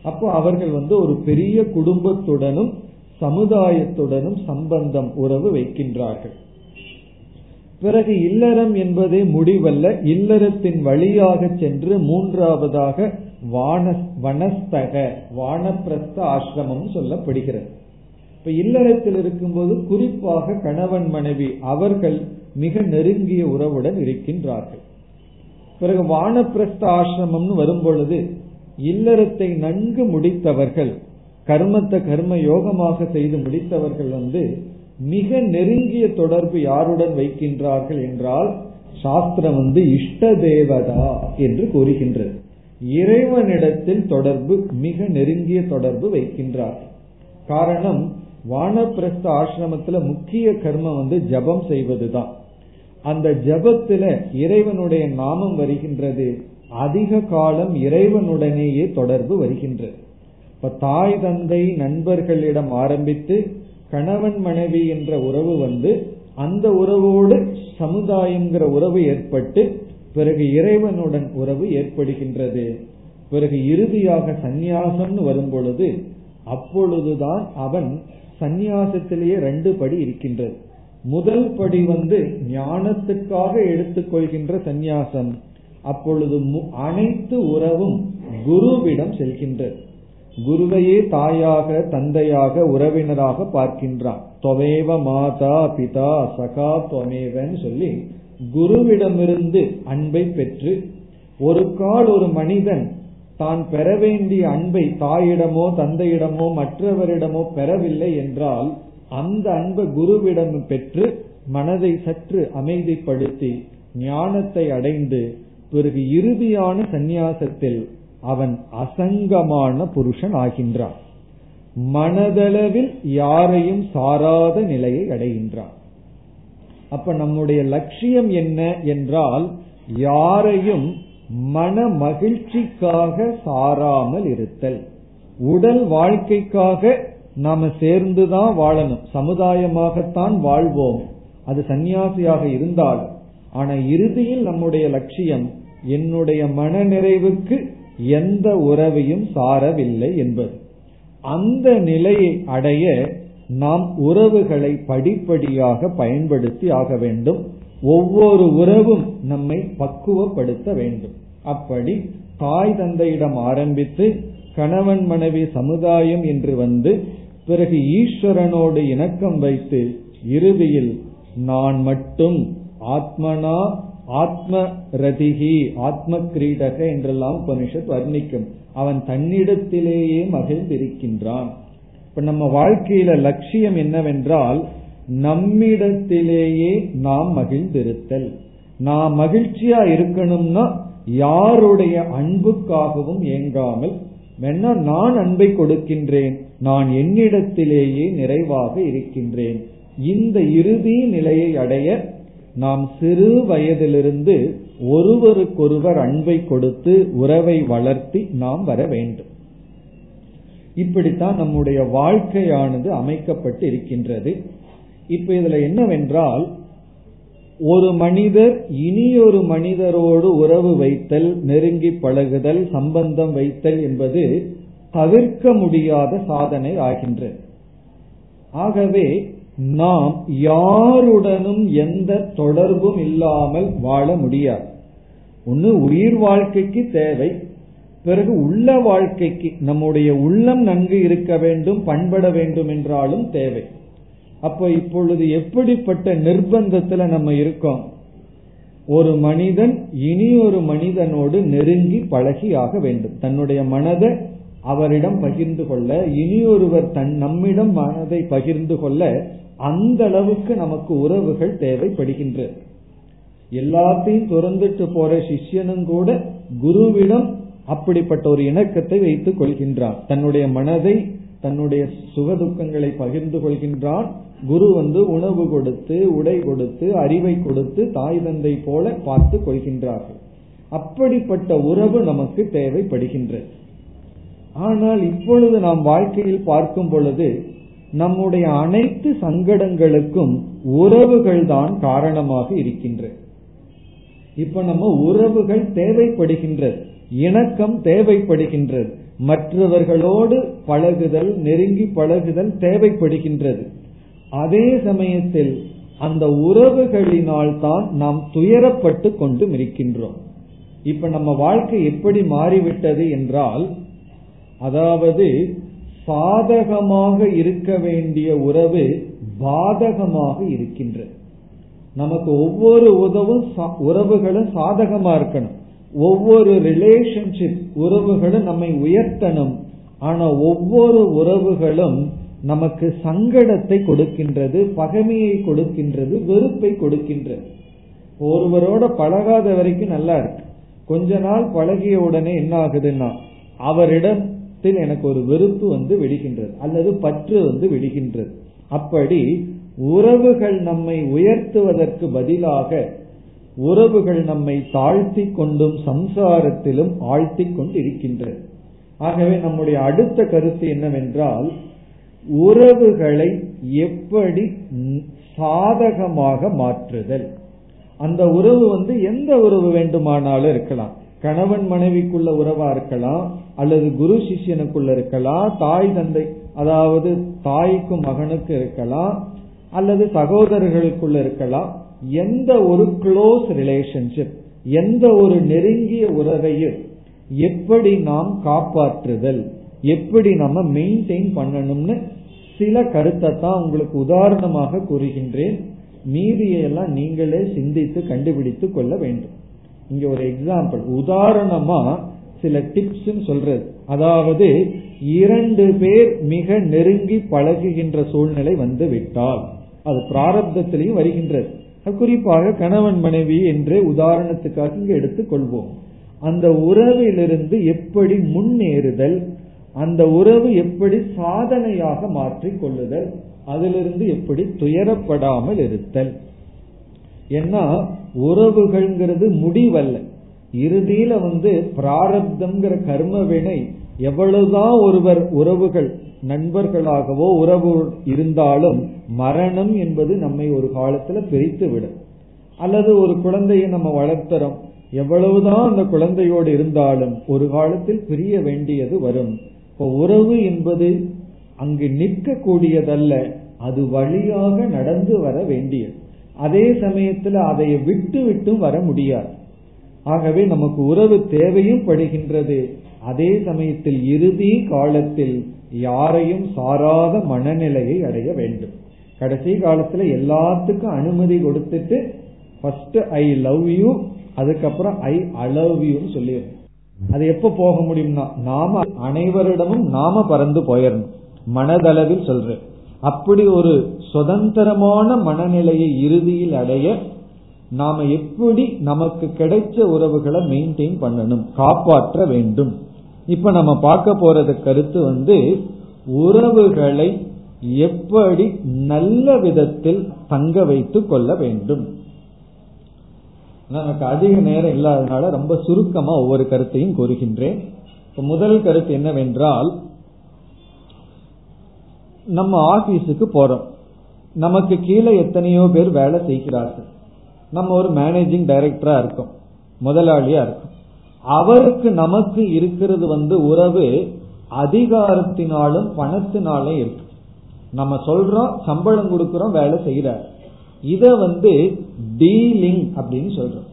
அப்போ அவர்கள் வந்து ஒரு பெரிய குடும்பத்துடனும் சமுதாயத்துடனும் சம்பந்தம் உறவு வைக்கின்றார்கள். பிறகு இல்லறம் என்பதே முடிவல்ல இல்லறத்தின் வழியாக சென்று மூன்றாவதாக வனஸ்தக வானப்பிரஸ்த ஆசிரமம் சொல்லப்படுகிறது. இப்ப இல்லறத்தில் இருக்கும்போது குறிப்பாக கணவன் மனைவி அவர்கள் மிக நெருங்கிய உறவுடன் இருக்கின்றார்கள். பிறகு வானப்பிரஸ்த ஆசிரமம்னு வரும் பொழுது இல்லறத்தை நன்கு முடித்தவர்கள் கர்மத்தை கர்ம யோகமாக செய்து முடித்தவர்கள் வந்து மிக நெருங்கிய தொடர்பு யாருடன் வைக்கின்றார்கள் என்றால் சாஸ்திரம் வந்து இஷ்ட தேவதா என்று கூறுகின்றது. இறைவனிடத்தில் தொடர்பு மிக நெருங்கிய தொடர்பு வைக்கின்றார். காரணம் வானப்பிரஸ்த ஆசிரமத்துல முக்கிய கர்மம் வந்து ஜபம் செய்வதுதான். அந்த ஜபத்துல இறைவனுடைய நாமம் வருகின்றது. அதிக காலம் இறைவனுடனேயே தொடர்பு வருகின்றது. இப்ப தாய் தந்தை நண்பர்களிடம் ஆரம்பித்து கணவன் மனைவி என்ற உறவு வந்து அந்த உறவோடு சமுதாயம்ங்கிற உறவு ஏற்பட்டு பிறகு இறைவனுடன் உறவு ஏற்படுகின்றது. பிறகு இறுதியாக சந்நியாசம்னு வரும் பொழுது அப்பொழுதுதான் அவன் சந்நியாசத்திலேயே ரெண்டு படி இருக்கின்றது. முதல் படி வந்து ஞானத்துக்காக எடுத்துக்கொள்கின்ற சந்நியாசம். அப்பொழுது அனைத்து உறவும் குருவிடம் செல்கின்றது. குருவையே தாயாக தந்தையாக உறவினராக பார்க்கின்றான். தொவேவ மாதா பிதா சகா தொமேவன்னு சொல்லி குருவிடமிருந்து அன்பை பெற்று ஒரு கால் ஒரு மனிதன் தான் பெற வேண்டிய அன்பை தாயிடமோ தந்தையிடமோ மற்றவரிடமோ பெறவில்லை என்றால் அந்த அன்பை குருவிடம் பெற்று மனதை சற்று அமைதிப்படுத்தி ஞானத்தை அடைந்து பிறகு இறுதியான சந்நியாசத்தில் அவன் அசங்கமான புருஷன் ஆகின்றான். மனதளவில் யாரையும் சாராத நிலையை அடைகின்றான். அப்ப நம்முடைய லட்சியம் என்ன என்றால் யாரையும் மன மகிழ்ச்சிக்காக சாராமல் இருத்தல். உடல் வாழ்க்கைக்காக நாம சேர்ந்துதான் வாழணும். சமுதாயமாகத்தான் வாழ்வோம். அது சந்நியாசியாக இருந்தால் ஆனா இறுதியில் நம்முடைய லட்சியம் என்னுடைய மன நிறைவுக்கு எந்த உறவையும் சாரவில்லை என்பது. அந்த நிலையை அடைய நாம் உறவுகளை படிப்படியாக பயன்படுத்தி ஆக வேண்டும். ஒவ்வொரு உறவும் நம்மை பக்குவப்படுத்த வேண்டும். அப்படி தாய் தந்தையிடம் ஆரம்பித்து கணவன் மனைவி சமுதாயம் என்று வந்து பிறகு ஈஸ்வரனோடு இணக்கம் வைத்து இறுதியில் நான் மட்டும் ஆத்மனா ஆத்ம ரதிகி ஆத்ம கிரீடக என்றெல்லாம் உபனிஷத் வர்ணிக்கும். அவன் தன்னிடத்திலேயே மகிழ்ந்திருக்கின்றான். இப்ப நம்ம வாழ்க்கையில லட்சியம் என்னவென்றால் நம்மிடத்திலேயே நாம் மகிழ்ந்திருத்தல். நான் மகிழ்ச்சியா இருக்கணும்னா யாருடைய அன்புக்காகவும் ஏங்காமல் வேணா நான் அன்பை கொடுக்கின்றேன் நான் என்னிடத்திலேயே நிறைவாக இருக்கின்றேன். இந்த இறுதி நிலையை அடைய நாம் சிறு வயதிலிருந்து ஒருவருக்கொருவர் அன்பை கொடுத்து உறவை வளர்த்தி நாம் வர வேண்டும். இப்படித்தான் நம்முடைய வாழ்க்கையானது அமைக்கப்பட்டு இருக்கின்றது. இப்ப இதுல என்னவென்றால் ஒரு மனிதர் இனியொரு மனிதரோடு உறவு வைத்தல் நெருங்கி பழகுதல் சம்பந்தம் வைத்தல் என்பது தவிர்க்க முடியாத சாதனை ஆகின்றது. ஆகவே நாம் யாருடனும் எந்த தொடர்பும் இல்லாமல் வாழ முடியாது. ஒன்னு உயிர் வாழ்க்கைக்கு தேவை பிறகு உள்ள வாழ்க்கைக்கு நம்முடைய உள்ளம் நன்கு இருக்க வேண்டும் பண்பட வேண்டும் என்றாலும் தேவை. அப்ப இப்பொழுது எப்படிப்பட்ட நிர்பந்தத்துல நம்ம இருக்கோம்? ஒரு மனிதன் இனி ஒரு மனிதனோடு நெருங்கி பழகி ஆக வேண்டும். தன்னுடைய மனதை அவரிடம் பகிர்ந்து கொள்ள இனியொருவர் தன் நம்மிடம் மனதை பகிர்ந்து கொள்ள அந்த அளவுக்கு நமக்கு உறவுகள் தேவைப்படுகின்றது எல்லாத்தையும் துறந்துட்டு போற சிஷ்யனும் கூட குருவிடம் அப்படிப்பட்ட ஒரு இணக்கத்தை வைத்துக் கொள்கின்றான். தன்னுடைய மனதை தன்னுடைய சுகதுக்கங்களை பகிர்ந்து கொள்கின்றான். குரு வந்து உணவு கொடுத்து உடை கொடுத்து அறிவை கொடுத்து தாய் தந்தை போல பார்த்து கொள்கின்றார்கள். அப்படிப்பட்ட உறவு நமக்கு தேவைப்படுகின்றது. ஆனால் இப்பொழுது நாம் வாழ்க்கையில் பார்க்கும் பொழுது நம்முடைய அனைத்து சங்கடங்களுக்கும் உறவுகள் தான் காரணமாக இருக்கின்றது இப்ப நம்ம உறவுகள் தேவைப்படுகின்றது இணக்கம் தேவைப்படுகின்றது மற்றவர்களோடு பழகுதல் நெருங்கி பழகுதல் தேவைப்படுகின்றது. அதே சமயத்தில் அந்த உறவுகளினால் தான் நாம் துயரப்பட்டு கொண்டும் இருக்கின்றோம். இப்ப நம்ம வாழ்க்கை எப்படி மாறிவிட்டது என்றால் அதாவது சாதகமாக இருக்க வேண்டிய உறவு பாதகமாக இருக்கின்றது. நமக்கு ஒவ்வொரு உதவும் உறவுகளும் சாதகமா இருக்கணும். ஒவ்வொரு ரிலேஷன்ஷிப் உறவுகளும் நம்மை உயர்த்தணும். ஆனா ஒவ்வொரு உறவுகளும் நமக்கு சங்கடத்தை கொடுக்கின்றது பகைமையை கொடுக்கின்றது வெறுப்பை கொடுக்கின்றது. ஒருவரோட பழகாத வரைக்கும் நல்லா இருக்கு. கொஞ்ச நாள் பழகிய உடனே என்ன ஆகுதுன்னா அவரிடம் எனக்கு ஒரு வெறுப்பு வந்து விடுகின்றது அல்லது பற்று வந்து விடுகின்றது. அப்படி உறவுகள் நம்மை உயர்த்துவதற்கு பதிலாக உறவுகள் நம்மை தாழ்த்தி கொண்டும் சம்சாரத்திலும் ஆழ்த்தி கொண்டு இருக்கின்றது ஆகவே நம்முடைய அடுத்த கருத்து என்னவென்றால் உறவுகளை எப்படி சாதகமாக மாற்றுதல். அந்த உறவு வந்து எந்த உறவு வேண்டுமானாலும் இருக்கலாம். கணவன் மனைவிக்குள்ள உறவா இருக்கலாம் அல்லது குரு சிஷ்யனுக்குள்ள இருக்கலாம் தாய் தந்தை அதாவது தாய்க்கும் மகனுக்கு இருக்கலாம் அல்லது சகோதரர்களுக்குள்ள இருக்கலாம் எந்த ஒரு க்ளோஸ் ரிலேஷன்ஷிப் எந்த ஒரு நெருங்கிய உறவையும் எப்படி நாம் காப்பாற்றுதல் எப்படி நம்ம மெயின்டைன் பண்ணணும்னு சில கருத்தை தான் உங்களுக்கு உதாரணமாக கூறுகின்றேன். மீதியெல்லாம் நீங்களே சிந்தித்து கண்டுபிடித்து கொள்ள வேண்டும். இங்க ஒரு எக்ஸாம்பிள் உதாரணமா சில டிப்ஸ் சொல்றது. அதாவது இரண்டு பேர் மிக நெருங்கி பழகுகின்ற சூழ்நிலை வந்து விட்டால் அது பிராரப்தத்திலையும் வருகின்றது. குறிப்பாக கணவன் மனைவி என்று உதாரணத்துக்காக இங்கு எடுத்துக் கொள்வோம் அந்த உறவிலிருந்து எப்படி முன்னேறுதல் அந்த உறவு எப்படி சாதனையாக மாற்றிக் கொள்ளுதல் அதிலிருந்து எப்படி துயரப்படாமல் இருத்தல். ஏன்னா உறவுகள்ங்கிறது முடிவல்ல. இறுதியில வந்து பிராரப்தம்ங்கிற கர்ம வினை எவ்வளவுதான் ஒருவர் உறவுகள் நண்பர்களாகவோ உறவு இருந்தாலும் மரணம் என்பது நம்மை ஒரு காலத்துல பிரித்து விடும் அல்லது ஒரு குழந்தையை நம்ம வளர்த்துறோம். எவ்வளவுதான் அந்த குழந்தையோடு இருந்தாலும் ஒரு காலத்தில் பிரிய வேண்டியது வரும். இப்போ உறவு என்பது அங்கு நிற்க கூடியதல்ல அது வழியாக நடந்து வர வேண்டியது. அதே சமயத்துல அதை விட்டு விட்டும் வர முடியாது. ஆகவே நமக்கு உறவு தேவையும் படுகின்றது. அதே சமயத்தில் இறுதி காலத்தில் யாரையும் சாராத மனநிலையை அடைய வேண்டும். கடைசி காலத்துல எல்லாத்துக்கும் அனுமதி கொடுத்துட்டு ஃபர்ஸ்ட் ஐ லவ் யூ அதுக்கப்புறம் ஐ அலவ் யூன்னு சொல்லிடுறோம் அது எப்ப போக முடியும்னா நாம அனைவரிடமும் நாம பறந்து போயிடணும். மனதளவில் சொல்றேன். அப்படி ஒரு சுதந்திரமான மனநிலையை இறுதியில் அடைய நாம எப்படி நமக்கு கிடைச்ச உறவுகளை மெயின்டைன் பண்ணணும் காப்பாற்ற வேண்டும். இப்ப நம்ம பார்க்க போறது கருத்து வந்து உறவுகளை எப்படி நல்ல விதத்தில் தங்க வைத்துக் கொள்ள வேண்டும். நமக்கு அதிக நேரம் இல்லாதனால ரொம்ப சுருக்கமா ஒவ்வொரு கருத்தையும் கூறுகின்றேன். முதல் கருத்து என்னவென்றால் நம்ம ஆபீஸுக்கு போறோம். நமக்கு கீழே எத்தனையோ பேர் வேலை செய்கிறார்கள். நம்ம ஒரு மேனேஜிங் டைரக்டரா இருக்கோம். முதலாளியா இருக்கும். அவருக்கு நமக்கு இருக்கிறது வந்து உறவு அதிகாரத்தினாலும் பணத்தினாலும் இருக்கு. நம்ம சொல்றோம் சம்பளம் கொடுக்கிறோம் வேலை செய்யறார் இத வந்து டீலிங் அப்படின்னு சொல்றோம்.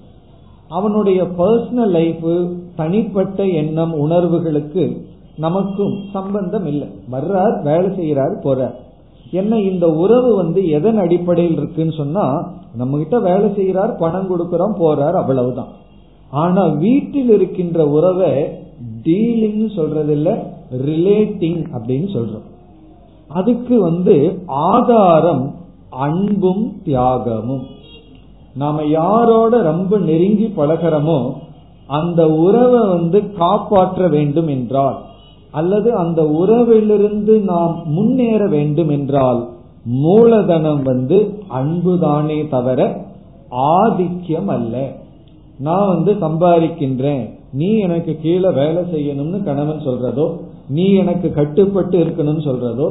அவனுடைய பர்சனல் லைஃப் தனிப்பட்ட எண்ணம் உணர்வுகளுக்கு நமக்கும் சம்பந்தம் இல்லை. வர்றார் வேலை செய்யறாரு போறார். என்ன இந்த உறவு வந்து எதன் அடிப்படையில் இருக்குன்னு சொன்னா நம்ம கிட்ட வேலை செய்யறார் பணம் கொடுக்கறோம் போறார் அவ்வளவுதான். ஆனா வீட்டில் இருக்கின்ற உறவை டீலிங் சொல்றது இல்ல ரிலேட்டிங் அப்படின்னு சொல்றோம். அதுக்கு வந்து ஆதாரம் அன்பும் தியாகமும். நாம யாரோட ரொம்ப நெருங்கி பழகிறோமோ அந்த உறவை வந்து காப்பாற்ற வேண்டும் என்றால் அல்லது அந்த உறவிலிருந்து நாம் முன்னேற வேண்டும் என்றால் மூலதனம் வந்து அன்புதானே தவிர ஆதிக்கம் அல்ல. நான் வந்து சம்பாதிக்கின்றேன். நீ எனக்கு கீழே வேலை செய்யணும்னு கணவன் சொல்றதோ நீ எனக்கு கட்டுப்பட்டு இருக்கணும்னு சொல்றதோ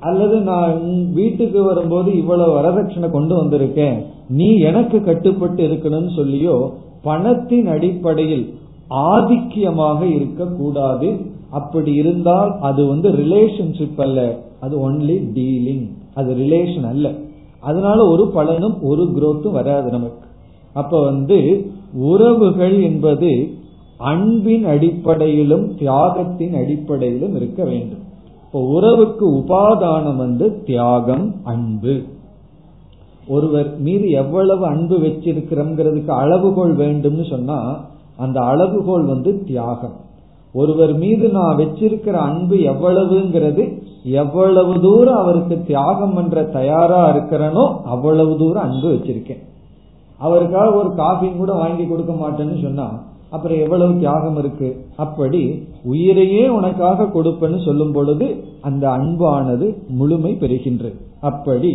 அல்லது நான் வீட்டுக்கு வரும்போது இவ்வளவு வரதட்சணை கொண்டு வந்திருக்கேன் நீ எனக்கு கட்டுப்பட்டு இருக்கணும்னு சொல்லியோ பணத்தின் அடிப்படையில் ஆதிக்கியமாக இருக்கக்கூடாது. அப்படி இருந்தால் அது வந்து ரிலேஷன்ஷிப் அல்ல. அது ஒன்லி டீலிங் அது ரிலேஷன் அல்ல. அதனால ஒரு பலனும் ஒரு குரோத்தும் வராது நமக்கு. அப்ப வந்து உறவுகள் என்பது அன்பின் அடிப்படையிலும் தியாகத்தின் அடிப்படையிலும் இருக்க வேண்டும். இப்போ உறவுக்கு உபாதானம் வந்து தியாகம் அன்பு. ஒருவர் மீது எவ்வளவு அன்பு வச்சிருக்கிறோங்கிறதுக்கு அளவுகோல் வேண்டும்னு சொன்னா அந்த அளவுகோல் வந்து தியாகம். ஒருவர் மீது நான் வச்சிருக்கிற அன்பு எவ்வளவுங்கிறது எவ்வளவு தூரம் அவருக்கு தியாகம் பண்ற தயாரா இருக்கிறனோ அவ்வளவு தூரம் அன்பு வச்சிருக்கேன். அவருக்காக ஒரு காஃபி கூட வாங்கி கொடுக்க மாட்டேன்னு சொன்னா அப்புறம் எவ்வளவு தியாகம் இருக்கு? அப்படி உயிரையே உனக்காக கொடுப்பேன்னு சொல்லும் பொழுது அந்த அன்பானது முழுமை பெறுகின்றது. அப்படி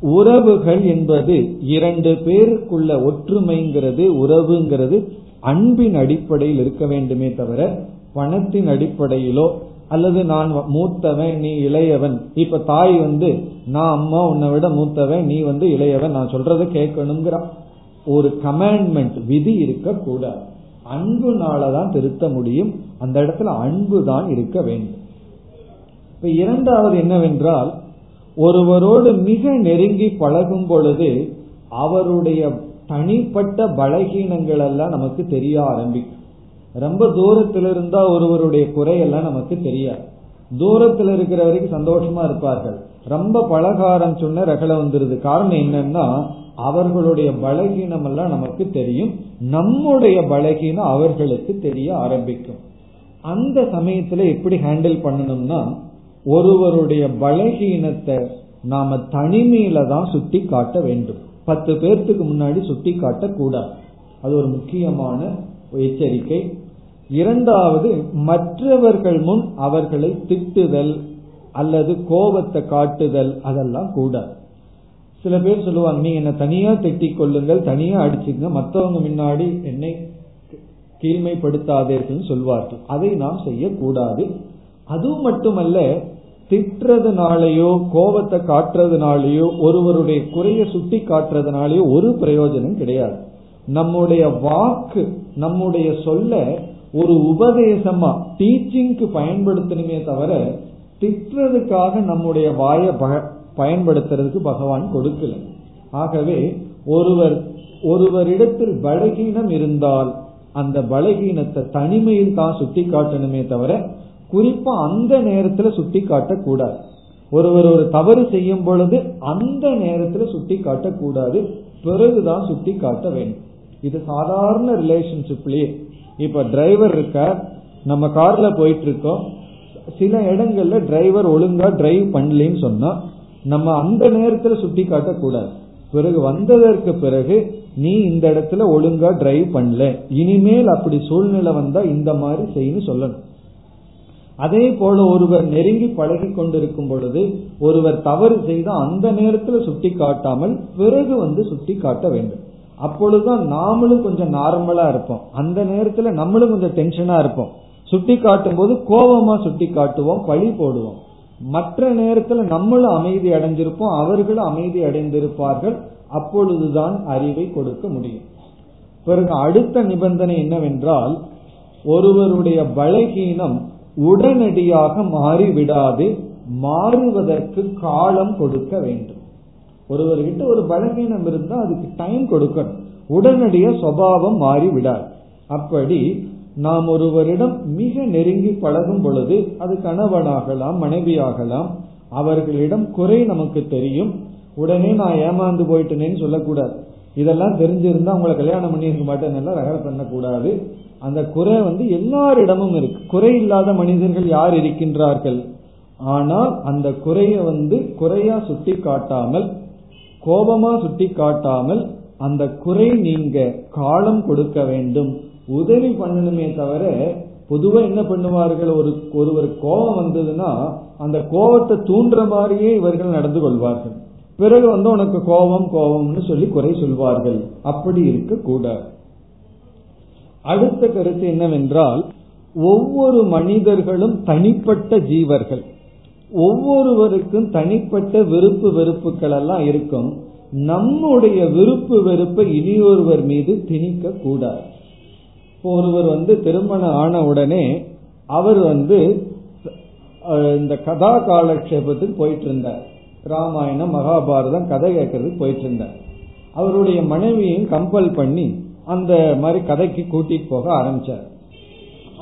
உறவுகள் என்பது இரண்டு பேருக்குள்ள ஒற்றுமைங்கிறது உறவுங்கிறது அன்பின் அடிப்படையில் இருக்க வேண்டுமே தவிர பணத்தின் அடிப்படையிலோ அல்லது நான் மூத்தவன் நீ இளையவன் இப்ப தாய் வந்து நான் அம்மா உன்னை விட மூத்தவன் நீ வந்து இளையவன் நான் சொல்றத கேட்கணுங்கிற ஒரு கமாண்ட்மெண்ட் விதி இருக்க கூடாது அன்புனாலதான் திருத்த முடியும். அந்த இடத்துல அன்பு தான் இருக்க வேண்டும். இப்ப இரண்டாவது என்னவென்றால் ஒருவரோடு மிக நெருங்கி பழகும் பொழுது அவருடைய தனிப்பட்ட பலகீனங்கள் எல்லாம் நமக்கு தெரிய ஆரம்பிக்கும். ரொம்ப தூரத்தில் இருந்தா ஒருவருடைய குறையெல்லாம் நமக்கு தெரியாது தூரத்தில் இருக்கிற வரைக்கும் சந்தோஷமா இருப்பார்கள். ரொம்ப பலகாரம் சொன்ன ரகல வந்துருது. காரணம் என்னன்னா அவர்களுடைய பலகீனம் எல்லாம் நமக்கு தெரியும். நம்முடைய பலகீனம் அவர்களுக்கு தெரிய ஆரம்பிக்கும். அந்த சமயத்துல எப்படி ஹேண்டில் பண்ணணும்னா ஒருவருடைய பலகீனத்தை நாம தனிமையில தான் சுட்டி காட்ட வேண்டும். பத்து பேர்த்துக்கு முன்னாடி சுட்டி காட்ட கூடாது அது ஒரு முக்கியமான எச்சரிக்கை. இரண்டாவது மற்றவர்கள் முன் அவர்களை திட்டுதல் அல்லது கோபத்தை காட்டுதல் அதெல்லாம் கூடாது. சில பேர் சொல்லுவாங்க நீ என்ன தனியா திட்டிக் கொள்ளுங்கள் தனியா அடிச்சுங்க மற்றவங்க முன்னாடி என்னை கீழ்மைப்படுத்தாதீர்கள் சொல்வார்கள். அதை நாம் செய்யக்கூடாது. அதுவும் மட்டுமல்ல திட்டுறதுனாலயோ கோபத்தை காட்டுறதுனாலயோ ஒருவருடைய குறைய சுட்டி காட்டுறதுனாலயோ ஒரு பிரயோஜனம் கிடையாது. நம்முடைய வாக்கு நம்முடைய சொல்ல ஒரு உபதேசமா டீச்சிங்க்கு பயன்படுத்தணுமே தவிர திட்டுறதுக்காக நம்முடைய வாய பயன்படுத்துறதுக்கு பகவான் கொடுக்கல. ஆகவே ஒருவர் ஒருவரிடத்தில் பலகீனம் இருந்தால் அந்த பலகீனத்தை தனிமையில் தான் சுட்டி காட்டணுமே தவிர குறிப்பா அந்த நேரத்துல சுட்டி காட்டக்கூடாது ஒருவர் ஒரு தவறு செய்யும் பொழுது அந்த நேரத்துல சுட்டி காட்டக்கூடாது பிறகுதான் சுட்டி காட்ட வேண்டும். இது சாதாரண ரிலேஷன்ஷிப்லயே இப்ப டிரைவர் இருக்கார் நம்ம கார்ல போயிட்டு இருக்கோம் சில இடங்கள்ல டிரைவர் ஒழுங்கா டிரைவ் பண்ணலன்னு சொன்னா நம்ம அந்த நேரத்துல சுட்டி காட்டக்கூடாது பிறகு வந்ததற்கு பிறகு நீ இந்த இடத்துல ஒழுங்கா டிரைவ் பண்ணல. இனிமேல் அப்படி சூழ்நிலை வந்தா இந்த மாதிரி செய்யணும் சொல்லணும். அதே போல ஒருவர் நெருங்கி பழகி கொண்டிருக்கும் பொழுது ஒருவர் தவறு செய்த அந்த நேரத்துல சுட்டி காட்டாமல் பிறகு வந்து சுட்டி காட்ட வேண்டும். அப்பொழுதுதான் நாமளும் கொஞ்சம் நார்மலா இருப்போம். அந்த நேரத்துல நம்மளும் கொஞ்சம் டென்ஷனா இருப்போம். சுட்டி காட்டும் போது கோபமா சுட்டி காட்டுவோம் பழி போடுவோம். மற்ற நேரத்துல நம்மளும் அமைதி அடைஞ்சிருப்போம் அவர்களும் அமைதி அடைந்திருப்பார்கள். அப்பொழுதுதான் அறிவை கொடுக்க முடியும். பிறகு அடுத்த நிபந்தனை என்னவென்றால் ஒருவருடைய பலகீனம் உடனடியாக மாறிவிடாது மாறுவதற்கு காலம் கொடுக்க வேண்டும். ஒருவர்கிட்ட ஒரு பலவீனம் இருந்தா அதுக்கு டைம் கொடுக்கணும். உடனடியா சுவாவம் மாறி விடாது அப்படி நாம் ஒருவரிடம் மிக நெருங்கி பழகும் பொழுது அது கணவனாகலாம் மனைவியாகலாம் அவர்களிடம் குறை நமக்கு தெரியும். உடனே நான் ஏமாந்து போயிட்டேனேன்னு சொல்லக்கூடாது. இதெல்லாம் தெரிஞ்சிருந்தா உங்களை கல்யாணம் பண்ணியிருக்க மாட்டேன் எல்லாம் ரகலை பண்ணக்கூடாது. அந்த குறை வந்து எல்லாரிடமும் இருக்கு. குறை இல்லாத மனிதர்கள் யார் இருக்கின்றார்கள்? ஆனால் அந்த குறைய வந்து குறையா சுட்டி காட்டாமல் கோபமா சுட்டி காட்டாமல் அந்த குறை நீங்க காலம் கொடுக்க வேண்டும். உதவி பண்ணணுமே தவிர பொதுவா என்ன பண்ணுவார்கள்? ஒரு ஒருவர் கோபம் வந்ததுன்னா அந்த கோபத்தை தூண்டுற மாதிரியே இவர்கள் நடந்து கொள்வார்கள். பிறகு வந்து உனக்கு கோபம் கோபம்னு சொல்லி குறை சொல்வார்கள். அப்படி இருக்க கூடாது அடுத்த கருத்து என்னவென்றால் ஒவ்வொரு மனிதர்களும் தனிப்பட்ட ஜீவர்கள். ஒவ்வொருவருக்கும் தனிப்பட்ட விருப்பு வெறுப்புகள் எல்லாம் இருக்கும். நம்முடைய விருப்பு வெறுப்பை இனியொருவர் மீது திணிக்க கூடாது ஒருவர் வந்து திருமணம் ஆன உடனே அவர் வந்து இந்த கதா காலக்ஷேபத்துக்கு போயிட்டு இருந்தார். ராமாயணம் மகாபாரதம் கதை கேட்கறதுக்கு போயிட்டு இருந்தார். அவருடைய மனைவியும் கம்பல் பண்ணி அந்த மாதிரி கதைக்கு கூட்டிட்டு போக ஆரம்பிச்சார்.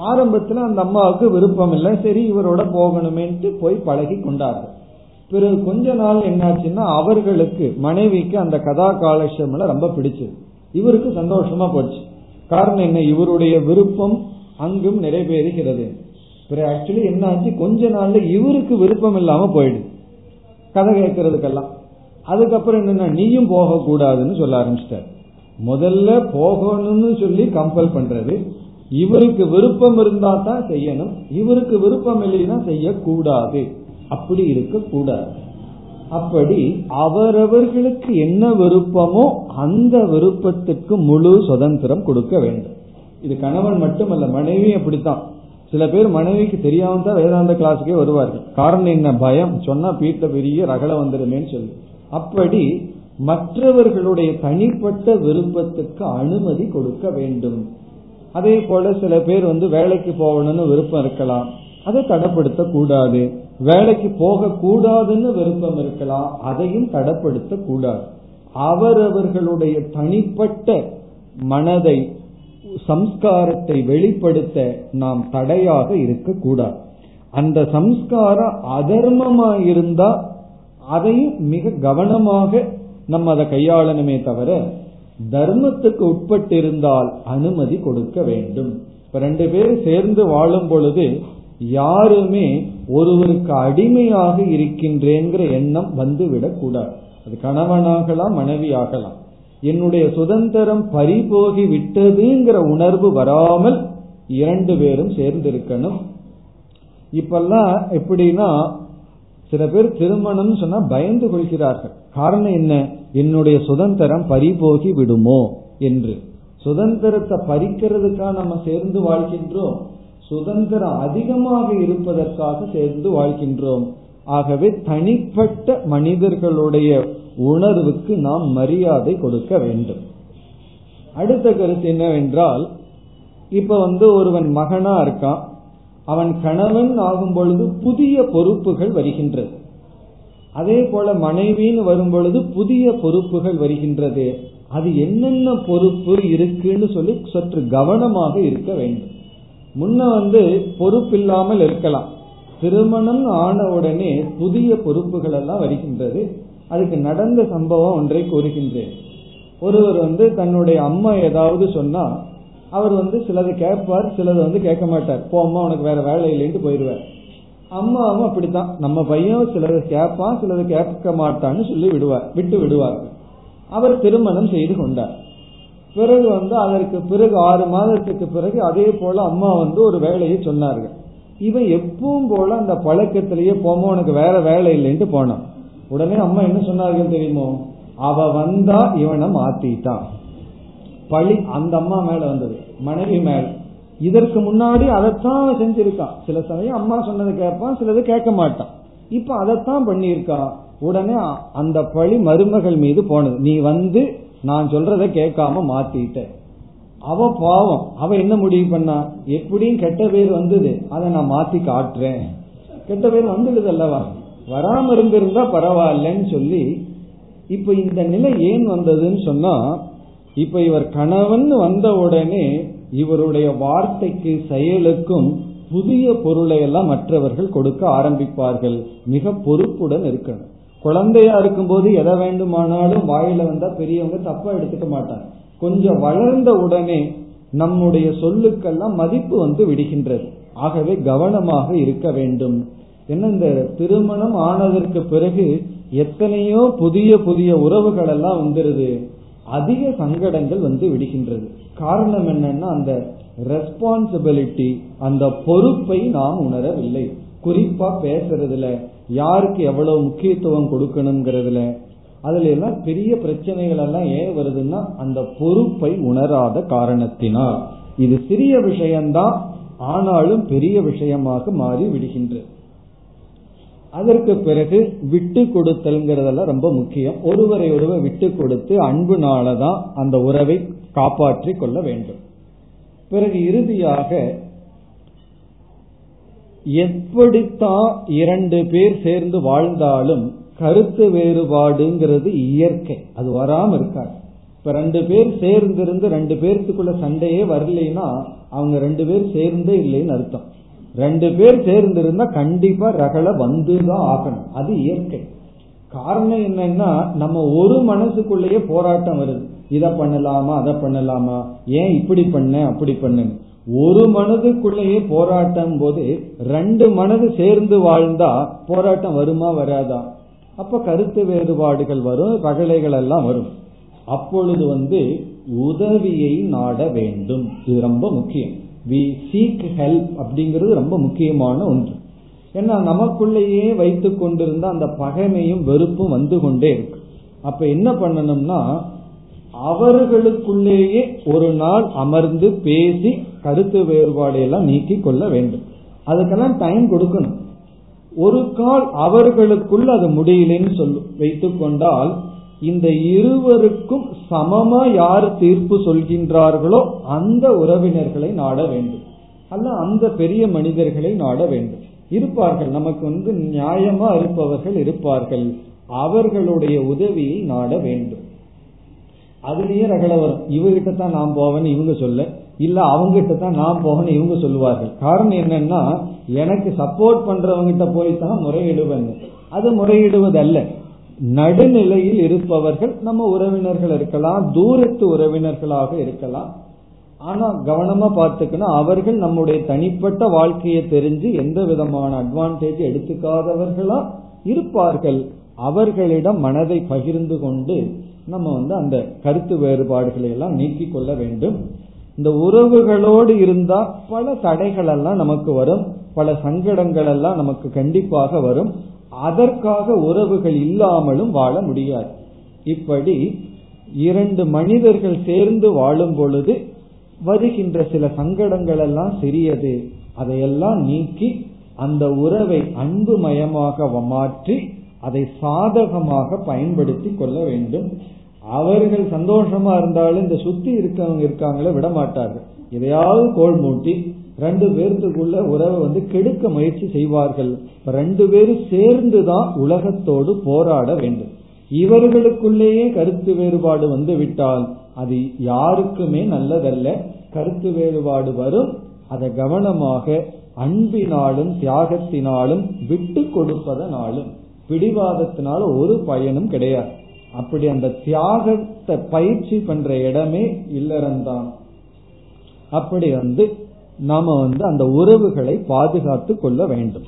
ஆரம்பத்துல அந்த அம்மாவுக்கு விருப்பம் இல்லை. சரி இவரோட போகணுமேன்ட்டு போய் பழகி கொண்டார்கள். பிறகு கொஞ்ச நாள் என்னாச்சுன்னா அவர்களுக்கு மனைவிக்கு அந்த கதா காலட்சம்ல ரொம்ப பிடிச்சது. இவருக்கு சந்தோஷமா போச்சு. காரணம் என்ன? இவருடைய விருப்பம் அங்கும் நிறைவேறுகிறது. பிறகு ஆக்சுவலி என்ன ஆச்சு கொஞ்ச நாள்ல இவருக்கு விருப்பம் இல்லாம போயிடுது கதை கேட்கறதுக்கெல்லாம். அதுக்கப்புறம் என்னன்னா நீயும் போக கூடாதுன்னு சொல்ல ஆரம்பிச்சிட்டார். முதல்ல போகணும்னு சொல்லி கம்பல் பண்றது. இவருக்கு விருப்பம் இருந்தா தான் செய்யணும். இவருக்கு விருப்பம் இல்லைன்னா செய்யக்கூடாது. அப்படி இருக்க கூடாது அப்படி அவரவர்களுக்கு என்ன விருப்பமோ அந்த விருப்பத்துக்கு முழு சுதந்திரம் கொடுக்க வேண்டும். இது கணவன் மட்டுமல்ல மனைவி அப்படித்தான். சில பேர் மனைவிக்கு தெரியாம தான் வேதாந்த கிளாஸுக்கே வருவார்கள். காரணம் என்ன? பயம். சொன்னா வீட்டுல பெரிய ரகல வந்துடுமேன்னு சொல்லி. அப்படி மற்றவர்களுடைய தனிப்பட்ட விருப்பத்துக்கு அனுமதி கொடுக்க வேண்டும். அதே போல சில பேர் வந்து வேலைக்கு போகணும்னு விருப்பம் இருக்கலாம். அதை தடப்படுத்த கூடாது வேலைக்கு போக கூடாதுன்னு விருப்பம் இருக்கலாம். அதையும் தடப்படுத்த கூடாது அவரவர்களுடைய தனிப்பட்ட மனதை சம்ஸ்காரத்தை வெளிப்படுத்த நாம் தடையாக இருக்கக்கூடாது. அந்த சம்ஸ்காரம் அதர்மமா இருந்தா அதையும் மிக கவனமாக நம்ம அதை கையாளணுமே தவிர தர்மத்துக்கு உட்பட்டு இருந்தால் அனுமதி கொடுக்க வேண்டும். இப்ப ரெண்டு பேரும் சேர்ந்து வாழும் பொழுது யாருமே ஒருவருக்கு அடிமையாக இருக்கின்றேங்கிற எண்ணம் வந்துவிடக் கூடாது அது கணவனாகலாம் மனைவி ஆகலாம் என்னுடைய சுதந்திரம் பறிபோகி விட்டதுங்கிற உணர்வு வராமல் இரண்டு பேரும் சேர்ந்து இருக்கணும் இப்பெல்லாம் எப்படின்னா சில பேர் திருமணம் சொன்னா பயந்து கொள்கிறார்கள். காரணம் என்ன? என்னுடைய சுதந்திரம் பறிபோகி விடுமோ என்று. சுதந்திரத்தை பறிக்கிறதுக்காக நம்ம சேர்ந்து வாழ்கின்றோம். சுதந்திரம் அதிகமாக இருப்பதற்காக சேர்ந்து வாழ்கின்றோம். ஆகவே தனிப்பட்ட மனிதர்களுடைய உணர்வுக்கு நாம் மரியாதை கொடுக்க வேண்டும். அடுத்த கருத்து என்னவென்றால் இப்ப வந்து ஒருவன் மகனா இருக்கான். அவன் கணவன் ஆகும் பொழுது புதிய பொறுப்புகள் வருகின்றது. அதே போல மனைவின்னு வரும் பொழுது புதிய பொறுப்புகள் வருகின்றது. அது என்னென்ன பொறுப்பு இருக்குன்னு சொல்லி சற்று கவனமாக இருக்க வேண்டும். முன்ன வந்து பொறுப்பில்லாமல் இருக்கலாம். திருமணம் ஆன உடனே புதிய பொறுப்புகள் எல்லாம் வருகின்றது. அதுக்கு நடந்த சம்பவம் ஒன்றை கூறுகின்றேன். ஒருவர் வந்து தன்னுடைய அம்மா ஏதாவது சொன்னா அவர் வந்து சிலது கேட்பார் சிலது வந்து கேட்க மாட்டார். போ அம்மா உனக்கு வேற வேலை இல்லைன்ட்டு போயிடுவார். அம்மாவும் அப்படித்தான். நம்ம பையன் சிலது கேட்பான் சிலது கேட்க மாட்டான்னு சொல்லி விடுவார் விட்டு விடுவார். அவர் திருமணம் செய்து கொண்டார். பிறகு வந்து அதற்கு பிறகு ஆறு மாதத்துக்கு பிறகு அதே போல அம்மா வந்து ஒரு வேலையை சொன்னார்கள். இவன் எப்பவும் போல அந்த பழக்கத்திலேயே போமா உனக்கு வேற வேலை இல்லைன்ட்டு போனான். உடனே அம்மா என்ன சொன்னார்கள் தெரியுமோ? அவ வந்தா இவனை மாத்திட்டான். பழி அந்த அம்மா மேல வந்தது மனைவி மேல. இதற்கு முன்னாடி அதைத்தான் செஞ்சிருக்கான் சில சமயம் அம்மா சொன்னதை கேட்பான் சிலது கேட்க மாட்டான். இப்ப அதைத்தான் பண்ணியிருக்கா. உடனே அந்த பழி மருமகள் மீது போனது. நீ வந்து நான் சொல்றத கேட்காம மாத்திட்ட. அவ பாவம். அவ என்ன முடிவு பண்ணா? எப்படியும் கெட்ட பேர் வந்தது. அதை நான் மாத்தி காட்டுறேன். கெட்ட பேர் வந்துடுது அல்லவா? வராம இருந்திருந்தா பரவாயில்லன்னு சொல்லி இப்ப இந்த நிலை ஏன் வந்ததுன்னு சொன்னா இப்ப இவர் கணவன் வந்த உடனே இவருடைய வார்த்தைக்கு செயலுக்கும் புதிய பொருளை எல்லாம் மற்றவர்கள் கொடுக்க ஆரம்பிப்பார்கள். மிக பொறுப்புடன் இருக்கணும். குழந்தையா இருக்கும்போது எதை வேண்டுமானாலும் வாயில வந்தா பெரியவங்க தப்பா எடுத்துக்க மாட்டாங்க. கொஞ்சம் வளர்ந்த உடனே நம்முடைய சொல்லுக்கெல்லாம் மதிப்பு வந்து விடுகின்றது. ஆகவே கவனமாக இருக்க வேண்டும். என்ன இந்த திருமணம் ஆனதற்கு பிறகு எத்தனையோ புதிய புதிய உறவுகள் எல்லாம் வந்துருது. அதிக சங்கடங்கள் வந்து விடுகின்றது. காரணம் என்னன்னா அந்த ரெஸ்பான்சிபிலிட்டி அந்த பொறுப்பை நாம் உணரவில்லை. குறிப்பா பேசுறதுல யாருக்கு எவ்வளவு முக்கியத்துவம் கொடுக்கணுங்கிறதுல. அதுல எல்லாம் பெரிய பிரச்சனைகள் எல்லாம் ஏன் வருதுன்னா அந்த பொறுப்பை உணராத காரணத்தினால். இது சிறிய விஷயம்தான் ஆனாலும் பெரிய விஷயமாக மாறி விடுகின்றது. அதற்கு பிறகு விட்டு கொடுத்தல்ங்கிறதெல்லாம் ரொம்ப முக்கியம். ஒருவரை ஒருவர் விட்டு கொடுத்து அன்புனாலதான் அந்த உறவை காப்பாற்றி கொள்ள வேண்டும். பிறகு இறுதியாக எப்படித்தான் இரண்டு பேர் சேர்ந்து வாழ்ந்தாலும் கருத்து வேறுபாடுங்கிறது இயற்கை. அது வராம இருக்காது. இப்ப ரெண்டு பேர் சேர்ந்திருந்து ரெண்டு பேர்த்துக்குள்ள சண்டையே வரலைன்னா அவங்க ரெண்டு பேர் சேர்ந்தே இல்லைன்னு அர்த்தம். ரெண்டு பேர் சேர்ந்து இருந்தா கண்டிப்பா ரகல வந்துதான் ஆகணும். அது இயற்கை. காரணம் என்னன்னா நம்ம ஒரு மனசுக்குள்ளேயே போராட்டம் வருது. இதை பண்ணலாமா அதை பண்ணலாமா? ஏன் இப்படி பண்ண அப்படி பண்ணு ஒரு மனதுக்குள்ளேயே போராட்டம் போது ரெண்டு மனது சேர்ந்து வாழ்ந்தா போராட்டம் வருமா வராதா? அப்ப கருத்து வேறுபாடுகள் வரும் ரகலைகள் எல்லாம் வரும். அப்பொழுது வந்து உதவியை நாட வேண்டும். இது ரொம்ப முக்கியம். வி சீக் ஹெல்ப் அப்படிங்கிறது ரொம்ப முக்கியமான ஒன்று. ஏன்னா நமக்குள்ளேயே வைத்து கொண்டிருந்த அந்த பகைமையும் வெறுப்பும் வந்து கொண்டே இருக்கு. அப்ப என்ன பண்ணணும்னா அவர்களுக்குள்ளேயே ஒரு நாள் அமர்ந்து பேசி கருத்து வேறுபாடு எல்லாம் நீக்கி கொள்ள வேண்டும். அதுக்கெல்லாம் டைம் கொடுக்கணும். ஒரு கால் அவர்களுக்குள் அது முடியலன்னு சொல்லு வைத்துக் கொண்டால் இந்த இருவருக்கும் சமமா யார் தீர்ப்பு சொல்கின்றார்களோ அந்த உறவினர்களை நாட வேண்டும். அல்ல அந்த பெரிய மனிதர்களை நாட வேண்டும். இருப்பார்கள். நமக்கு வந்து நியாயமா இருப்பவர்கள் இருப்பார்கள். அவர்களுடைய உதவியை நாட வேண்டும். அதுலயே ரகல வரும் இவகிட்ட தான் நான் போவேன்னு இவங்க சொல்ல. இல்ல அவங்ககிட்ட தான் நான் போவேன்னு இவங்க சொல்லுவார்கள். காரணம் என்னன்னா எனக்கு சப்போர்ட் பண்றவங்கிட்ட போய் தான் முறையிடுவேன் அது முறையிடுவதல்ல. நடுநிலையில் இருப்பவர்கள் நம்ம உறவினர்கள் இருக்கலாம் தூரத்து உறவினர்களாக இருக்கலாம். ஆனா கவனமா பார்த்துக்கணும் அவர்கள் நம்முடைய தனிப்பட்ட வாழ்க்கையை தெரிஞ்சு எந்த விதமான அட்வான்டேஜ் எடுத்துக்காதவர்களா இருப்பார்கள். அவர்களிடம் மனதை பகிர்ந்து கொண்டு நம்ம வந்து அந்த கருத்து வேறுபாடுகளை எல்லாம் நீக்கிக் கொள்ள வேண்டும். இந்த உறவுகளோடு இருந்தா பல தடைகள் எல்லாம் நமக்கு வரும் பல சங்கடங்கள் எல்லாம் நமக்கு கண்டிப்பாக வரும். அதற்காக உறவுகள் இல்லாமலும் வாழ முடியாது. இப்படி இரண்டு மனிதர்கள் சேர்ந்து வாழும் பொழுது வருகின்ற சில சங்கடங்கள் எல்லாம் சிறியது. அதையெல்லாம் நீக்கி அந்த உறவை அன்புமயமாக மாற்றி அதை சாதகமாக பயன்படுத்தி கொள்ள வேண்டும். அவர்கள் சந்தோஷமா இருந்தாலும் இந்த சுத்தி இருக்கவங்க இருக்காங்களே விட மாட்டார்கள் எதையாவது கோல் மூட்டி ரெண்டு பேர்த்துக்குள்ள உறவை வந்து கெடுக்க முயற்சி செய்வார்கள். ரெண்டு பேரும் சேர்ந்துதான் உலகத்தோடு போராட வேண்டும். இவர்களுக்குள்ளேயே கருத்து வேறுபாடு வந்து விட்டால் அது யாருக்குமே நல்லதல்ல. கருத்து வேறுபாடு வரும். அதை கவனமாக அன்பினாலும் தியாகத்தினாலும் விட்டு கொடுப்பதனாலும் பிடிவாதத்தினால ஒரு பயனும் கிடையாது. அப்படி அந்த தியாகத்தை பயிற்சி பண்ற இடமே இல்லறந்தான். அப்படி வந்து நாம வந்து அந்த உறவுகளை பாதுகாத்து கொள்ள வேண்டும்.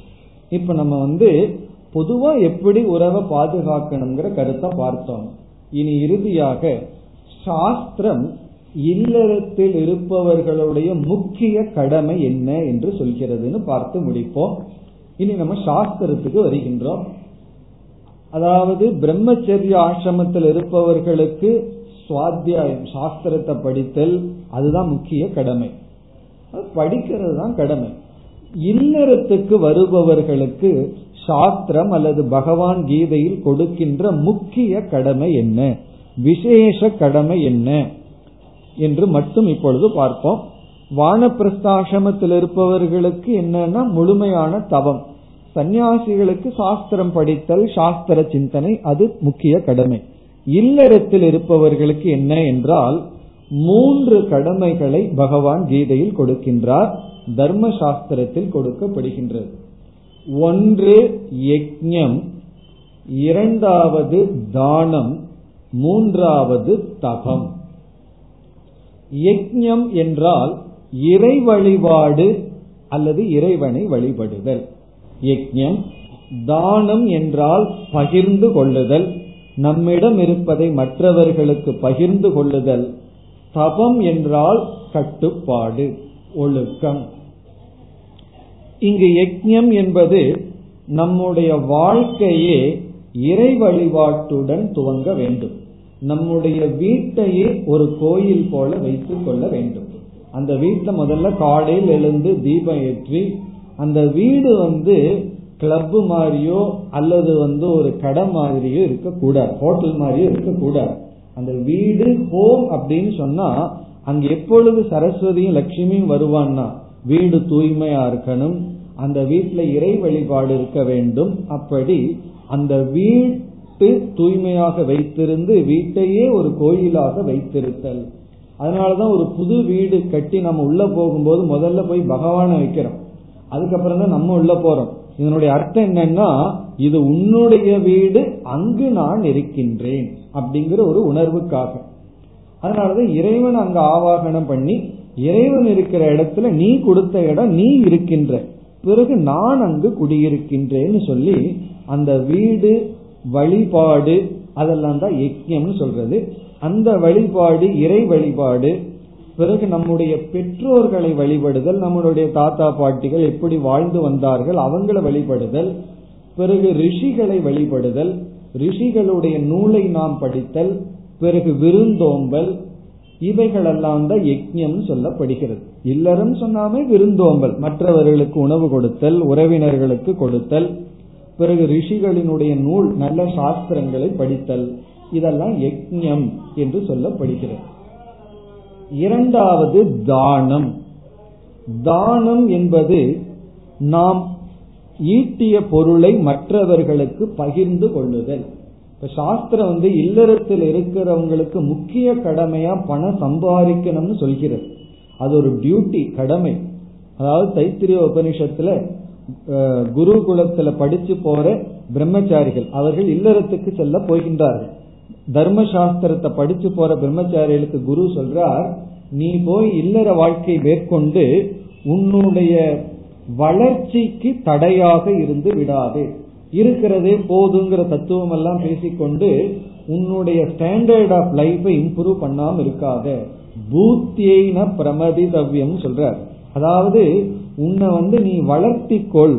இப்ப நம்ம வந்து பொதுவா எப்படி உறவை பாதுகாக்கணுங்கிற கருத்தை பார்த்தோம். இனி இறுதியாக சாஸ்திரம் இல்லறத்தில் இருப்பவர்களுடைய முக்கிய கடமை என்ன என்று சொல்கிறதுன்னு பார்த்து முடிப்போம். இனி நம்ம சாஸ்திரத்துக்கு வருகின்றோம். அதாவது பிரம்மச்சரிய ஆசிரமத்தில் இருப்பவர்களுக்கு சுவாத்தியாயம் சாஸ்திரத்தை படித்தல் அதுதான் முக்கிய கடமை. படிக்கிறது தான் கடமை. இல்லறத்துக்கு வருபவர்களுக்கு சாஸ்திரம் அல்லது பகவான் கீதையில் கொடுக்கின்ற முக்கிய கடமை என்ன? விசேஷ கடமை என்ன? என்று மட்டும் இப்பொழுது பார்ப்போம். வானப்பிரஸ்தாசிரமத்தில் இருப்பவர்களுக்கு என்னன்னா முழுமையான தவம். சந்நியாசிகளுக்கு சாஸ்திரம் படித்தல் சாஸ்திர சிந்தனை அது முக்கிய கடமை. இல்லறத்தில் இருப்பவர்களுக்கு என்ன என்றால் மூன்று கடமைகளை பகவான் கீதையில் கொடுக்கின்றார் தர்ம சாஸ்திரத்தில் கொடுக்கப்படுகின்றது. ஒன்று யக்ஞம் இரண்டாவது தானம். மூன்றாவது தபம். யக்ஞம் என்றால் இறை வழிபாடு அல்லது இறைவனை வழிபடுதல். யக்ஞம் தானம் என்றால் பகிர்ந்து கொள்ளுதல். நம்மிடம் இருப்பதை மற்றவர்களுக்கு பகிர்ந்து கொள்ளுதல் தபம் என்றால் கட்டுப்பாடு ஒழுக்கம். இங்கு யஜ்யம் என்பது நம்முடைய வாழ்க்கையே இறை வழிபாட்டுடன் துவங்க வேண்டும். நம்முடைய வீட்டையே ஒரு கோயில் போல வைத்துக் கொள்ள வேண்டும். அந்த வீட்டை முதல்ல காலையில் எழுந்து தீபம் ஏற்றி அந்த வீடு வந்து கிளப் மாதிரியோ அல்லது வந்து ஒரு கடை மாதிரியோ இருக்கக்கூடாது. ஹோட்டல் மாதிரியோ இருக்கக்கூடாது. அந்த வீடு ஹோம் அப்படின்னு சொன்னா அங்க எப்பொழுது சரஸ்வதியும் லட்சுமியும் வருவான்னா வீடு தூய்மையா இருக்கணும் அந்த வீட்டுல இறை வழிபாடு இருக்க வேண்டும். அப்படி அந்த வீட்டு தூய்மையாக வைத்திருந்து வீட்டையே ஒரு கோயிலாக வைத்திருத்தல். அதனாலதான் ஒரு புது வீடு கட்டி நம்ம உள்ள போகும்போது முதல்ல போய் பகவானை வைக்கிறோம். அதுக்கப்புறம் தான் நம்ம உள்ள போறோம். இதனுடைய அர்த்தம் என்னன்னா இது உன்னுடைய வீடு அங்கு நான் இருக்கின்றேன் அப்படிங்கிற ஒரு உணர்வுக்காக. அதனாலதான் இறைவன் அங்க ஆவாகனம் பண்ணி இறைவன் இருக்கிற இடத்துல நீ கொடுத்த இடம் நீ இருக்கின்ற. பிறகு நான் அங்கு குடியிருக்கின்றேன்னு சொல்லி அந்த வீடு வழிபாடு அதெல்லாம் தான் யஜ்யம்னு சொல்றது. அந்த வழிபாடு இறை வழிபாடு பிறகு நம்முடைய பெற்றோர்களை வழிபடுதல் நம்மளுடைய தாத்தா பாட்டிகள் எப்படி வாழ்ந்து வந்தார்கள் அவங்களை வழிபடுதல் பிறகு ரிஷிகளை வழிபடுதல் ரிஷிகளுடைய நூலை நாம் படித்தல் பிறகு விருந்தோம்பல் இவைகளெல்லாம் தான் யஜ்யம் சொல்லப்படுகிறது. இல்லறம் சொன்னாமே விருந்தோம்பல் மற்றவர்களுக்கு உணவு கொடுத்தல் உறவினர்களுக்கு கொடுத்தல் பிறகு ரிஷிகளினுடைய நூல் நல்ல சாஸ்திரங்களை படித்தல் இதெல்லாம் யஜ்யம் என்று சொல்லப்படுகிறது. இரண்டாவது தானம். தானம் என்பது நாம் ஈட்டிய பொருளை மற்றவர்களுக்கு பகிர்ந்து கொள்ளுதல். இப்ப சாஸ்திரம் வந்து இல்லறத்தில் இருக்கிறவங்களுக்கு முக்கிய கடமையா பணம் சம்பாதிக்கணும்னு சொல்கிறது. அது ஒரு டியூட்டி கடமை. அதாவது தைத்திரிய உபனிஷத்துல குருகுலத்துல படிச்சு போற பிரம்மச்சாரிகள் அவர்கள் இல்லறத்துக்கு செல்ல போகின்றார்கள். தர்ம சாஸ்திரத்தை படிச்சு போற பிரம்மச்சாரிகளுக்கு குரு சொல்றார் நீ போய் இல்லற வாழ்க்கை மேற்கொண்டு உன்னுடைய வளர்ச்சிக்கு தடையாக இருந்து விடாது. இருக்கிறதே போதுங்கிற தத்துவம் எல்லாம் பேசிக்கொண்டு உன்னுடைய ஸ்டாண்டர்ட் ஆஃப் லைஃபை இம்ப்ரூவ் பண்ணாம இருக்காத. பூத்தியின பிரமதிதவ்யம் சொல்றார். அதாவது உன்னை வந்து நீ வளர்த்திக்கொள்.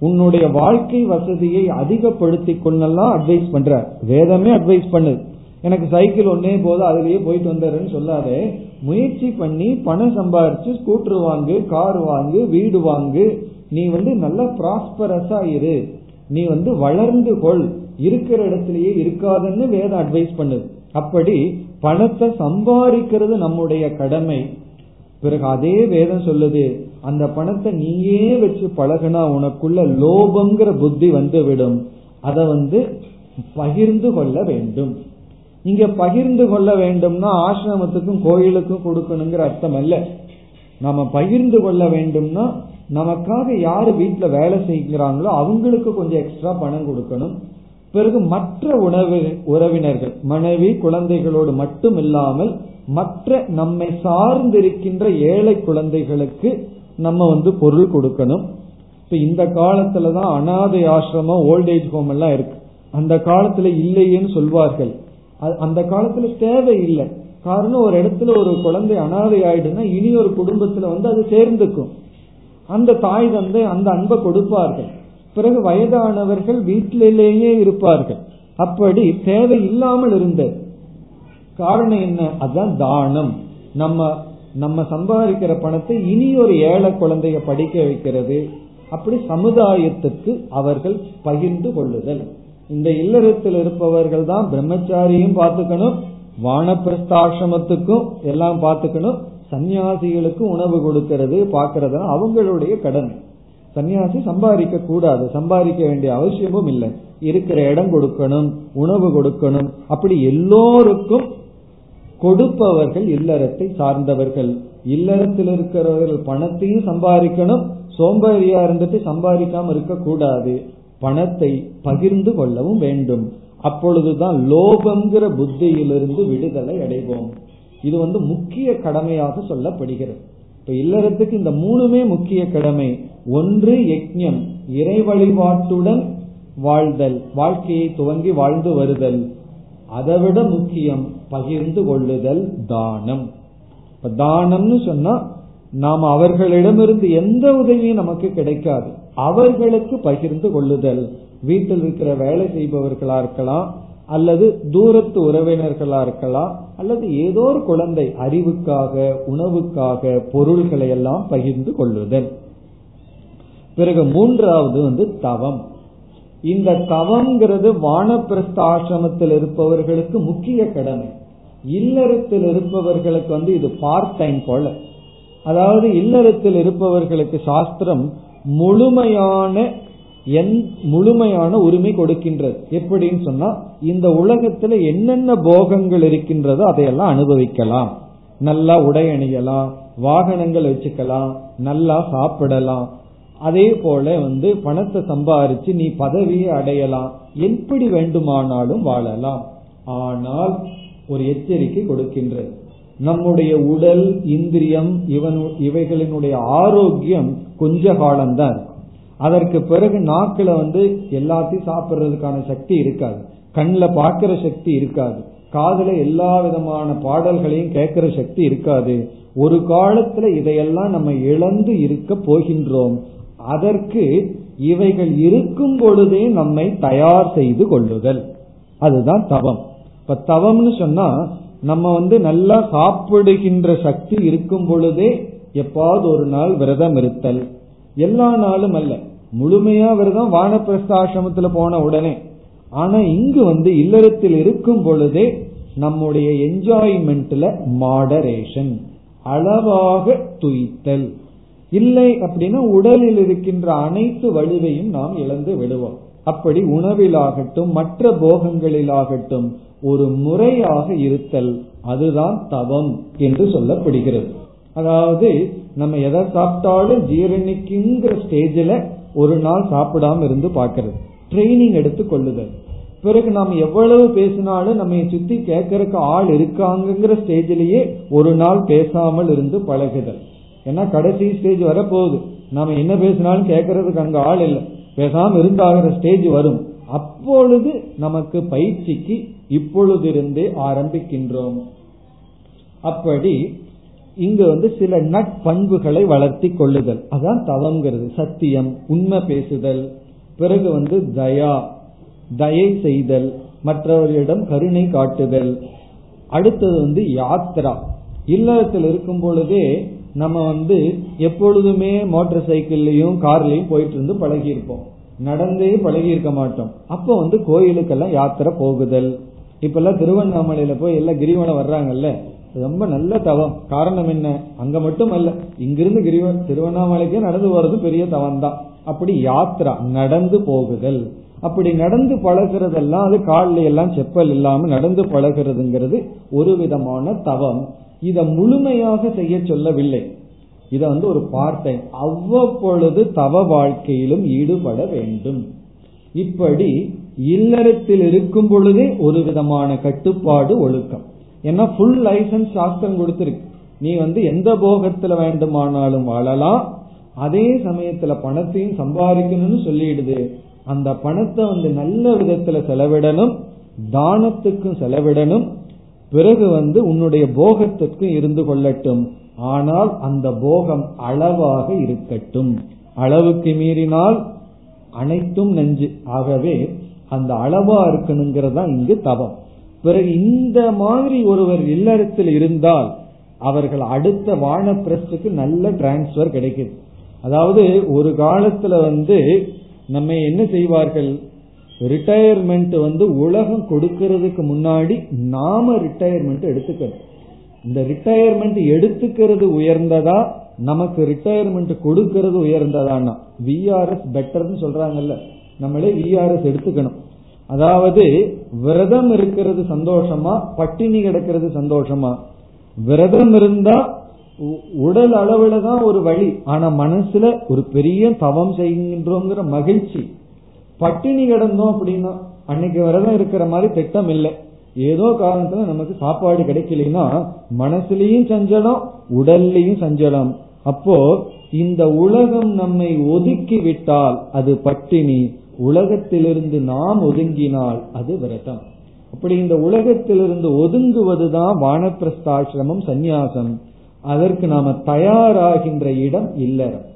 உன்னுடைய வாழ்க்கை வசதியை அதிகப்படுத்தி கொள்ளலாம் அட்வைஸ் பண்ற. வேதமே அட்வைஸ் பண்ணுது எனக்கு சைக்கிள் ஒன்னே போதும் அதுலயே போயிட்டு வந்துடுறேன்னு சொல்லாதே. முயற்சி பண்ணி பணம் சம்பாரிச்சு ஸ்கூட்டர் வாங்கு கார் வாங்கு வீடு வாங்கு. நீ வந்து நல்ல ப்ராஸ்பரஸா இரு. நீ வந்து வளர்ந்து கொள். இருக்கிற இடத்திலேயே இருக்காதுன்னு வேதம் அட்வைஸ் பண்ணுது அப்படி பணத்தை சம்பாதிக்கிறது நம்முடைய கடமை. பிறகு அதே வேதம் சொல்லுது. அந்த பணத்தை நீயே வச்சு பழகுனா உனக்குள்ள லோபங்கிற புத்தி வந்து விடும் அதை வந்து பகிர்ந்து கொள்ள வேண்டும். இங்க பகிர்ந்து கொள்ள வேண்டும்னா ஆசிரமத்துக்கும் கோயிலுக்கும் கொடுக்கணுங்கிற அர்த்தம் அல்ல. நம்ம பகிர்ந்து கொள்ள வேண்டும்னா நமக்காக யாரு வீட்டுல வேலை செய்கிறாங்களோ அவங்களுக்கு கொஞ்சம் எக்ஸ்ட்ரா பணம் கொடுக்கணும். பிறகு மற்ற உணவு உறவினர்கள் மனைவி குழந்தைகளோடு மட்டும் இல்லாமல் மற்ற நம்மை சார்ந்திருக்கின்ற ஏழை குழந்தைகளுக்கு நம்ம வந்து பொருள் கொடுக்கணும். இப்ப இந்த காலத்துலதான் அனாதை ஆசிரமம் ஓல்டேஜ் ஹோம் எல்லாம் இருக்கு. அந்த காலத்துல இல்லையேன்னு சொல்வார்கள். அந்த காலத்துல தேவை இல்லை காரணம் ஒரு இடத்துல ஒரு குழந்தை அனாதை ஆயிடுன்னா இனி ஒரு குடும்பத்துல வந்து அது சேர்ந்துக்கும். அந்த தாய் தந்தை அந்த அன்பை கொடுப்பார்கள். பிறகு வயதானவர்கள் வீட்டிலேயே இருப்பார்கள். அப்படி தேவை இல்லாமல் இருந்தது. காரணம் என்ன? அதுதான் தானம். நம்ம நம்ம சம்பாதிக்கிற பணத்தை இனி ஒரு ஏழை குழந்தைய படிக்க வைக்கிறது. அப்படி சமுதாயத்துக்கு அவர்கள் பகிர்ந்து கொள்ளுதல். இந்த இல்லறத்தில் இருப்பவர்கள் தான் பிரம்மச்சாரியும் பார்த்துக்கணும் வானப்பிரஸ்தாசிரமத்துக்கும் எல்லாம் பார்த்துக்கணும் சன்னியாசிகளுக்கும் உணவு கொடுக்கிறது பார்க்கறது அவங்களுடைய கடன். சன்னியாசி சம்பாதிக்க கூடாது சம்பாதிக்க வேண்டிய அவசியமும் இல்லை. இருக்கிற இடம் கொடுக்கணும் உணவு கொடுக்கணும். அப்படி எல்லோருக்கும் கொடுப்பவர்கள் இல்லறத்தை சார்ந்தவர்கள். இல்லறத்தில் இருக்கிறவர்கள் பணத்தையும் சம்பாதிக்கணும் சோம்பேறியா இருந்துட்டு சம்பாதிக்காம இருக்க கூடாது பணத்தை பகிர்ந்து கொள்ளவும் வேண்டும். அப்பொழுதுதான் லோபங்கிற புத்தியிலிருந்து விடுதலை அடைவோம். இது வந்து முக்கிய கடமையாக சொல்லப்படுகிறது. இப்ப இல்லறத்துக்கு இந்த மூணுமே முக்கிய கடமை. ஒன்று யஜ்யம். இறை வழிபாட்டுடன் வாழ்தல் வாழ்க்கையை துவங்கி வாழ்ந்து வருதல். அதைவிட முக்கியம் பகிர்ந்து கொள்ளுதல் தானம். இப்ப தானம்னு சொன்னா நாம் அவர்களிடமிருந்து எந்த உதவியும் நமக்கு கிடைக்காது. அவர்களுக்கு பகிர்ந்து கொள்ளுதல். வீட்டில் இருக்கிற வேலை செய்பவர்களா இருக்கலாம் அல்லது தூரத்து உறவினர்களா இருக்கலாம் அல்லது ஏதோ ஒரு குழந்தை அறிவுக்காக உணவுக்காக பொருள்களை எல்லாம் பகிர்ந்து கொள்ளுதல். பிறகு மூன்றாவது வந்து தவம். இந்த தவம்ங்கிறது வானப்பிரஸ்த ஆசிரமத்தில் இருப்பவர்களுக்கு முக்கிய கடமை. இல்லறத்தில் இருப்பவர்களுக்கு வந்து இது பார்ட் டைம் போல. அதாவது இல்லறத்தில் இருப்பவர்களுக்கு சாஸ்திரம் முழுமையான என் முழுமையான உரிமை கொடுக்கின்றது. எப்படின்னு சொன்னா இந்த உலகத்துல என்னென்ன போகங்கள் இருக்கின்றதோ அதையெல்லாம் அனுபவிக்கலாம். நல்லா உடை அணியலாம் வாகனங்கள் வச்சுக்கலாம் நல்லா சாப்பிடலாம் அதே போல வந்து பணத்தை சம்பாரிச்சு நீ பதவியை அடையலாம். எப்படி வேண்டுமானாலும் வாழலாம். ஆனால் ஒரு எச்சரிக்கை கொடுக்கின்றது. நம்முடைய உடல் இந்திரியம் இவன் இவைகளினுடைய ஆரோக்கியம் கொஞ்ச காலம்தான். இருக்கும் அதற்கு பிறகு நாக்கில வந்து எல்லாத்தையும் சாப்பிடுறதுக்கான சக்தி இருக்காது. கண்ணில் பார்க்கிற சக்தி இருக்காது. காதல எல்லா விதமான பாடல்களையும் கேட்கிற சக்தி இருக்காது. ஒரு காலத்துல இதையெல்லாம் நம்ம இழந்து இருக்க போகின்றோம். அதற்கு இவைகள் இருக்கும் பொழுதே நம்மை தயார் செய்து கொள்ளுதல். அதுதான் தவம். இப்ப தவம்னு சொன்னா நம்ம வந்து நல்லா சாப்பிடுகின்ற சக்தி இருக்கும் பொழுதே எப்பாவது ஒரு நாள் விரதம் இருத்தல். எல்லா நாளும் அல்ல. முழுமையா விரதம் வானப்பிரஸ்தாசிரமத்துல போன உடனே. ஆனா இங்கு வந்து இல்லறத்தில் இருக்கும் பொழுதே நம்முடைய என்ஜாய்மெண்ட்ல மாடரேஷன் அளவாக துய்த்தல். இல்லை அப்படின்னா உடலில் இருக்கின்ற அனைத்து வலுவையும் நாம் இழந்து விடுவோம். அப்படி உணவிலாகட்டும் மற்ற போகங்களிலாகட்டும் ஒரு முறையாக இருத்தல் அதுதான் தவம் என்று சொல்லப்படுகிறது. அதாவது நம்ம எதை சாப்பிட்டாலும் ஜீரணிக்குங்கிற ஸ்டேஜில் ஒரு நாள் சாப்பிடாம இருந்து பார்க்கறது. ட்ரைனிங் எடுத்து கொள்ளுதல். பிறகு நாம் எவ்வளவு பேசினாலும் நம்ம சுத்தி கேட்கறதுக்கு ஆள் இருக்காங்கிற ஸ்டேஜிலேயே ஒரு நாள் பேசாமல் இருந்து பழகுதல். ஏன்னா கடைசி ஸ்டேஜ் வரப்போகுது. நாம என்ன பேசினாலும் கேட்கறதுக்கு அங்க ஆள் இல்லை. பேசாம இருந்தாகிற ஸ்டேஜ் வரும். அப்பொழுது நமக்கு பயிற்சிக்கு இப்பொழுதிருந்தே ஆரம்பிக்கின்றோம். அப்படி இங்கு வந்து சில நட்பண்புகளை வளர்த்தி கொள்ளுதல். அதான் தவங்கிறது. சத்தியம் உண்மை பேசுதல். பிறகு வந்து தயா தயை செய்தல். மற்றவர்களிடம் கருணை காட்டுதல். அடுத்தது வந்து யாத்ரா. இல்லறத்தில் இருக்கும் பொழுதே நம்ம வந்து எப்பொழுதுமே மோட்டார் சைக்கிள்லயும் கார்லயும் போயிட்டு இருந்து பழகி இருப்போம் நடந்தே பழகி இருக்க மாட்டோம். அப்ப வந்து கோயிலுக்கெல்லாம் யாத்திரை போகுதல். இப்ப எல்லாம் திருவண்ணாமலையில போய் எல்லாம் கிரிவலம் வர்றாங்கல்ல ரொம்ப நல்ல தவம். காரணம் என்ன? அங்க மட்டும் அல்ல. இங்கிருந்து கிரிவ திருவண்ணாமலைக்கே நடந்து போறது பெரிய தவம் தான் அப்படி யாத்திரா நடந்து போகுதல். அப்படி நடந்து பழகிறதெல்லாம் அது காலில் எல்லாம் செப்பல் இல்லாம நடந்து பழகிறதுங்கிறது ஒரு விதமான தவம். இத முழுமையாக செய்ய சொல்லவில்லை. இத வந்து ஒரு பார்ட்டை அவ்வப்பொழுது தவ வாழ்க்கையிலும் ஈடுபட வேண்டும். இப்படி இல்லறத்தில் இருக்கும் பொழுதே ஒரு விதமான கட்டுப்பாடு ஒழுக்கம். ஏன்னா ஃபுல் லைசன்ஸ் சாஸ்திரம் கொடுத்திருக்கு. நீ வந்து எந்த போகத்துல வேண்டுமானாலும் வாழலாம். அதே சமயத்துல பணத்தையும் சம்பாதிக்கணும்னு சொல்லிடுது. அந்த பணத்தை வந்து நல்ல விதத்துல செலவிடணும். தானத்துக்கும் செலவிடணும். பிறகு வந்து உன்னுடைய போகத்திற்கு இருந்து கொள்ளட்டும். ஆனால் அந்த போகம் அளவாக இருக்கட்டும். அளவுக்கு மீறினால் அனைத்தும் நெஞ்சு. ஆகவே அந்த அளவா இருக்கணுங்கிறதா இங்கு தவம். பிறகு இந்த மாதிரி ஒருவர் இல்லறத்தில் இருந்தால் அவர்கள் அடுத்த வானப்பிரஸ்துக்கு நல்ல டிரான்ஸ்பர் கிடைக்குது அதாவது ஒரு காலத்துல வந்து நம்ம என்ன செய்வார்கள்? ரிட்டையர்மெண்ட் வந்து உலகம் கொடுக்கறதுக்கு முன்னாடி நாம ரிட்டையர்மெண்ட் எடுத்துக்கணும். இந்த ரிட்டையர்மெண்ட் எடுத்துக்கிறது உயர்ந்ததா? நமக்கு ரிட்டையர்மெண்ட் கொடுக்கறது உயர்ந்ததானா விஆர்எஸ் பெட்டர்னு சொல்றாங்கல்ல நம்மளே விஆர்எஸ் எடுத்துக்கணும். அதாவது விரதம் இருக்கிறது சந்தோஷமா? பட்டினி கிடக்கிறது சந்தோஷமா? விரதம் இருந்தா உடல் அளவுல தான் ஒரு வழி. ஆனா மனசுல ஒரு பெரிய தவம் செய்கின்றோங்கிற மகிழ்ச்சி. பட்டினி கிடந்தோம் அப்படின்னா அன்னைக்கு விரதம் இருக்கிற மாதிரி திட்டம் இல்லை. ஏதோ காரணத்துல நமக்கு சாப்பாடு கிடைக்கலன்னா மனசுலயும் சஞ்சலம் உடல்லையும் சஞ்சலம். அப்போ இந்த உலகம் நம்மை ஒதுக்கி விட்டால் அது பட்டினி. உலகத்திலிருந்து நாம் ஒதுங்கினால் அது விரதம். அப்படி இந்த உலகத்திலிருந்து ஒதுங்குவதுதான் வானப்பிரஸ்தாசிரமம் சந்நியாசம். அதற்கு நாம தயாராகின்ற இடம் இல்லறம்.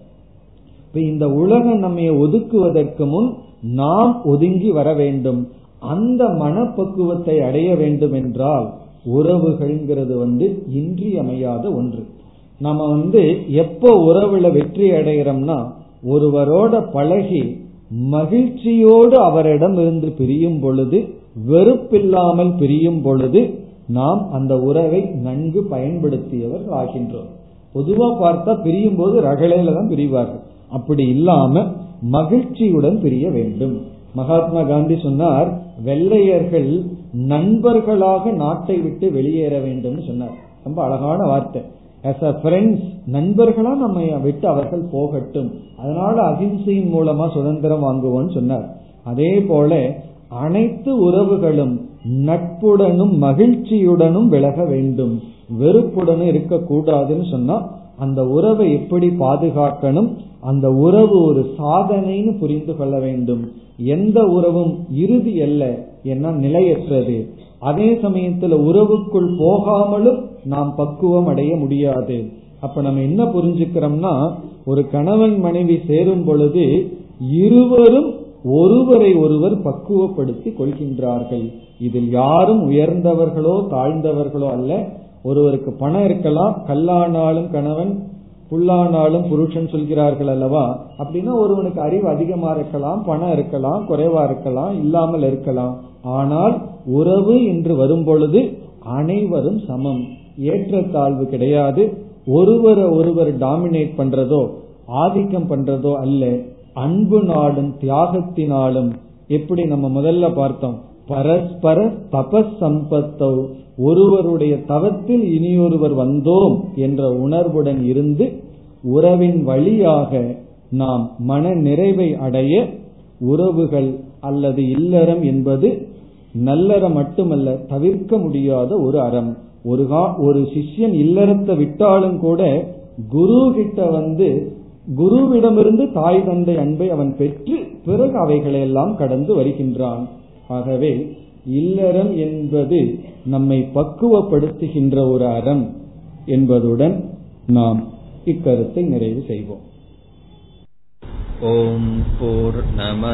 இப்ப இந்த உலகம் நம்மை ஒதுக்குவதற்கு முன் நாம் ஒதுங்கி வர வேண்டும். அந்த மனப்பக்குவத்தை அடைய வேண்டும் என்றால் உறவுகள்ங்கிறது வந்து இன்றியமையாத ஒன்று. நம்ம வந்து எப்போ உறவுல வெற்றி அடைகிறோம்னா ஒருவரோட பழகி மகிழ்ச்சியோடு அவரிடம் இருந்து பிரியும் பொழுது வெறுப்பில்லாமல் பிரியும் பொழுது நாம் அந்த உறவை நன்கு பயன்படுத்தியவர் ஆகின்றோம். பொதுவா பார்த்தா பிரியும் போது ரகலையில தான் பிரிவார்கள். அப்படி இல்லாம மகிழ்ச்சியுடன் பிரிய வேண்டும். மகாத்மா காந்தி சொன்னார் வெள்ளையர்கள் நண்பர்களாக நாட்டை விட்டு வெளியேற வேண்டும் சொன்னார். ரொம்ப அழகான வார்த்தை. ஆஸ் அ ஃப்ரெண்ட்ஸ் நண்பர்களா நம்ம விட்டு அவர்கள் போகட்டும். அதனால அகிம்சையின் மூலமா சுதந்திரம் வாங்குவோம்னு சொன்னார். அதே போல அனைத்து உறவுகளும் நட்புடனும் மகிழ்ச்சியுடனும் விலக வேண்டும். வெறுப்புடனும் இருக்கக்கூடாதுன்னு சொன்னா அந்த உறவை எப்படி பாதுகாக்கணும் அந்த உறவு ஒரு சாதனைன்னு புரிந்து கொள்ள வேண்டும். எந்த உறவும் இறுதி அல்ல என்ன நிலையற்றது. அதே சமயத்துல உறவுக்குள் போகாமலும் நாம் பக்குவம் அடைய முடியாது. அப்ப நம்ம என்ன புரிஞ்சுக்கிறோம்னா ஒரு கணவன் மனைவி சேரும் பொழுது இருவரும் ஒருவரை ஒருவர் பக்குவப்படுத்தி கொள்கின்றார்கள். இதில் யாரும் உயர்ந்தவர்களோ தாழ்ந்தவர்களோ அல்ல ஒருவருக்கு பணம் இருக்கலாம் கல்லானாலும் கணவன் புல்லானாலும் புருஷன் சொல்கிறார்கள் அல்லவா? அப்படின்னா ஒருவனுக்கு அறிவு அதிகமா இருக்கலாம் பணம் இருக்கலாம் குறைவா இருக்கலாம் இல்லாமல் இருக்கலாம். ஆனால் உறவு என்று வரும் பொழுது அனைவரும் சமம். ஏற்றத்தாழ்வு கிடையாது. ஒருவரை ஒருவர் டாமினேட் பண்றதோ ஆதிக்கம் பண்றதோ அல்ல. அன்பு நாளும் தியாகத்தினாலும் எப்படி நம்ம முதல்ல பார்த்தோம்? பரஸ்பர தபஸ் சம்பத்தோ ஒருவருடைய தவத்தில் இனியொருவர் வந்தோம் என்ற உணர்வுடன் இருந்து உறவின் வழியாக நாம் மன நிறைவை அடைய உறவுகள் அல்லது இல்லறம் என்பது நல்லறம் மட்டுமல்ல தவிர்க்க முடியாத ஒரு அறம். ஒரு ஒரு சிஷ்யன் இல்லறத்தை விட்டாலும் கூட குரு கிட்ட வந்து குருவிடமிருந்து தாய் தந்தை அன்பை அவன் பெற்று பிறகு அவைகளை எல்லாம் கடந்து வருகின்றான். ஆகவே இல்லறம் என்பது நம்மை பக்குவப்படுத்துகின்ற ஒரு அறம் என்பதுடன் நாம் இக்கருத்தை நிறைவு செய்வோம் ॐ पूर्णमधपूर्णमिधं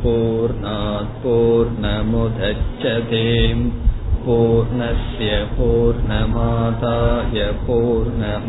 पूर्णात् पूर्णमुदच्छते पूर्णस्य पूर्णमादाय पूर्णमेवावशिष्यते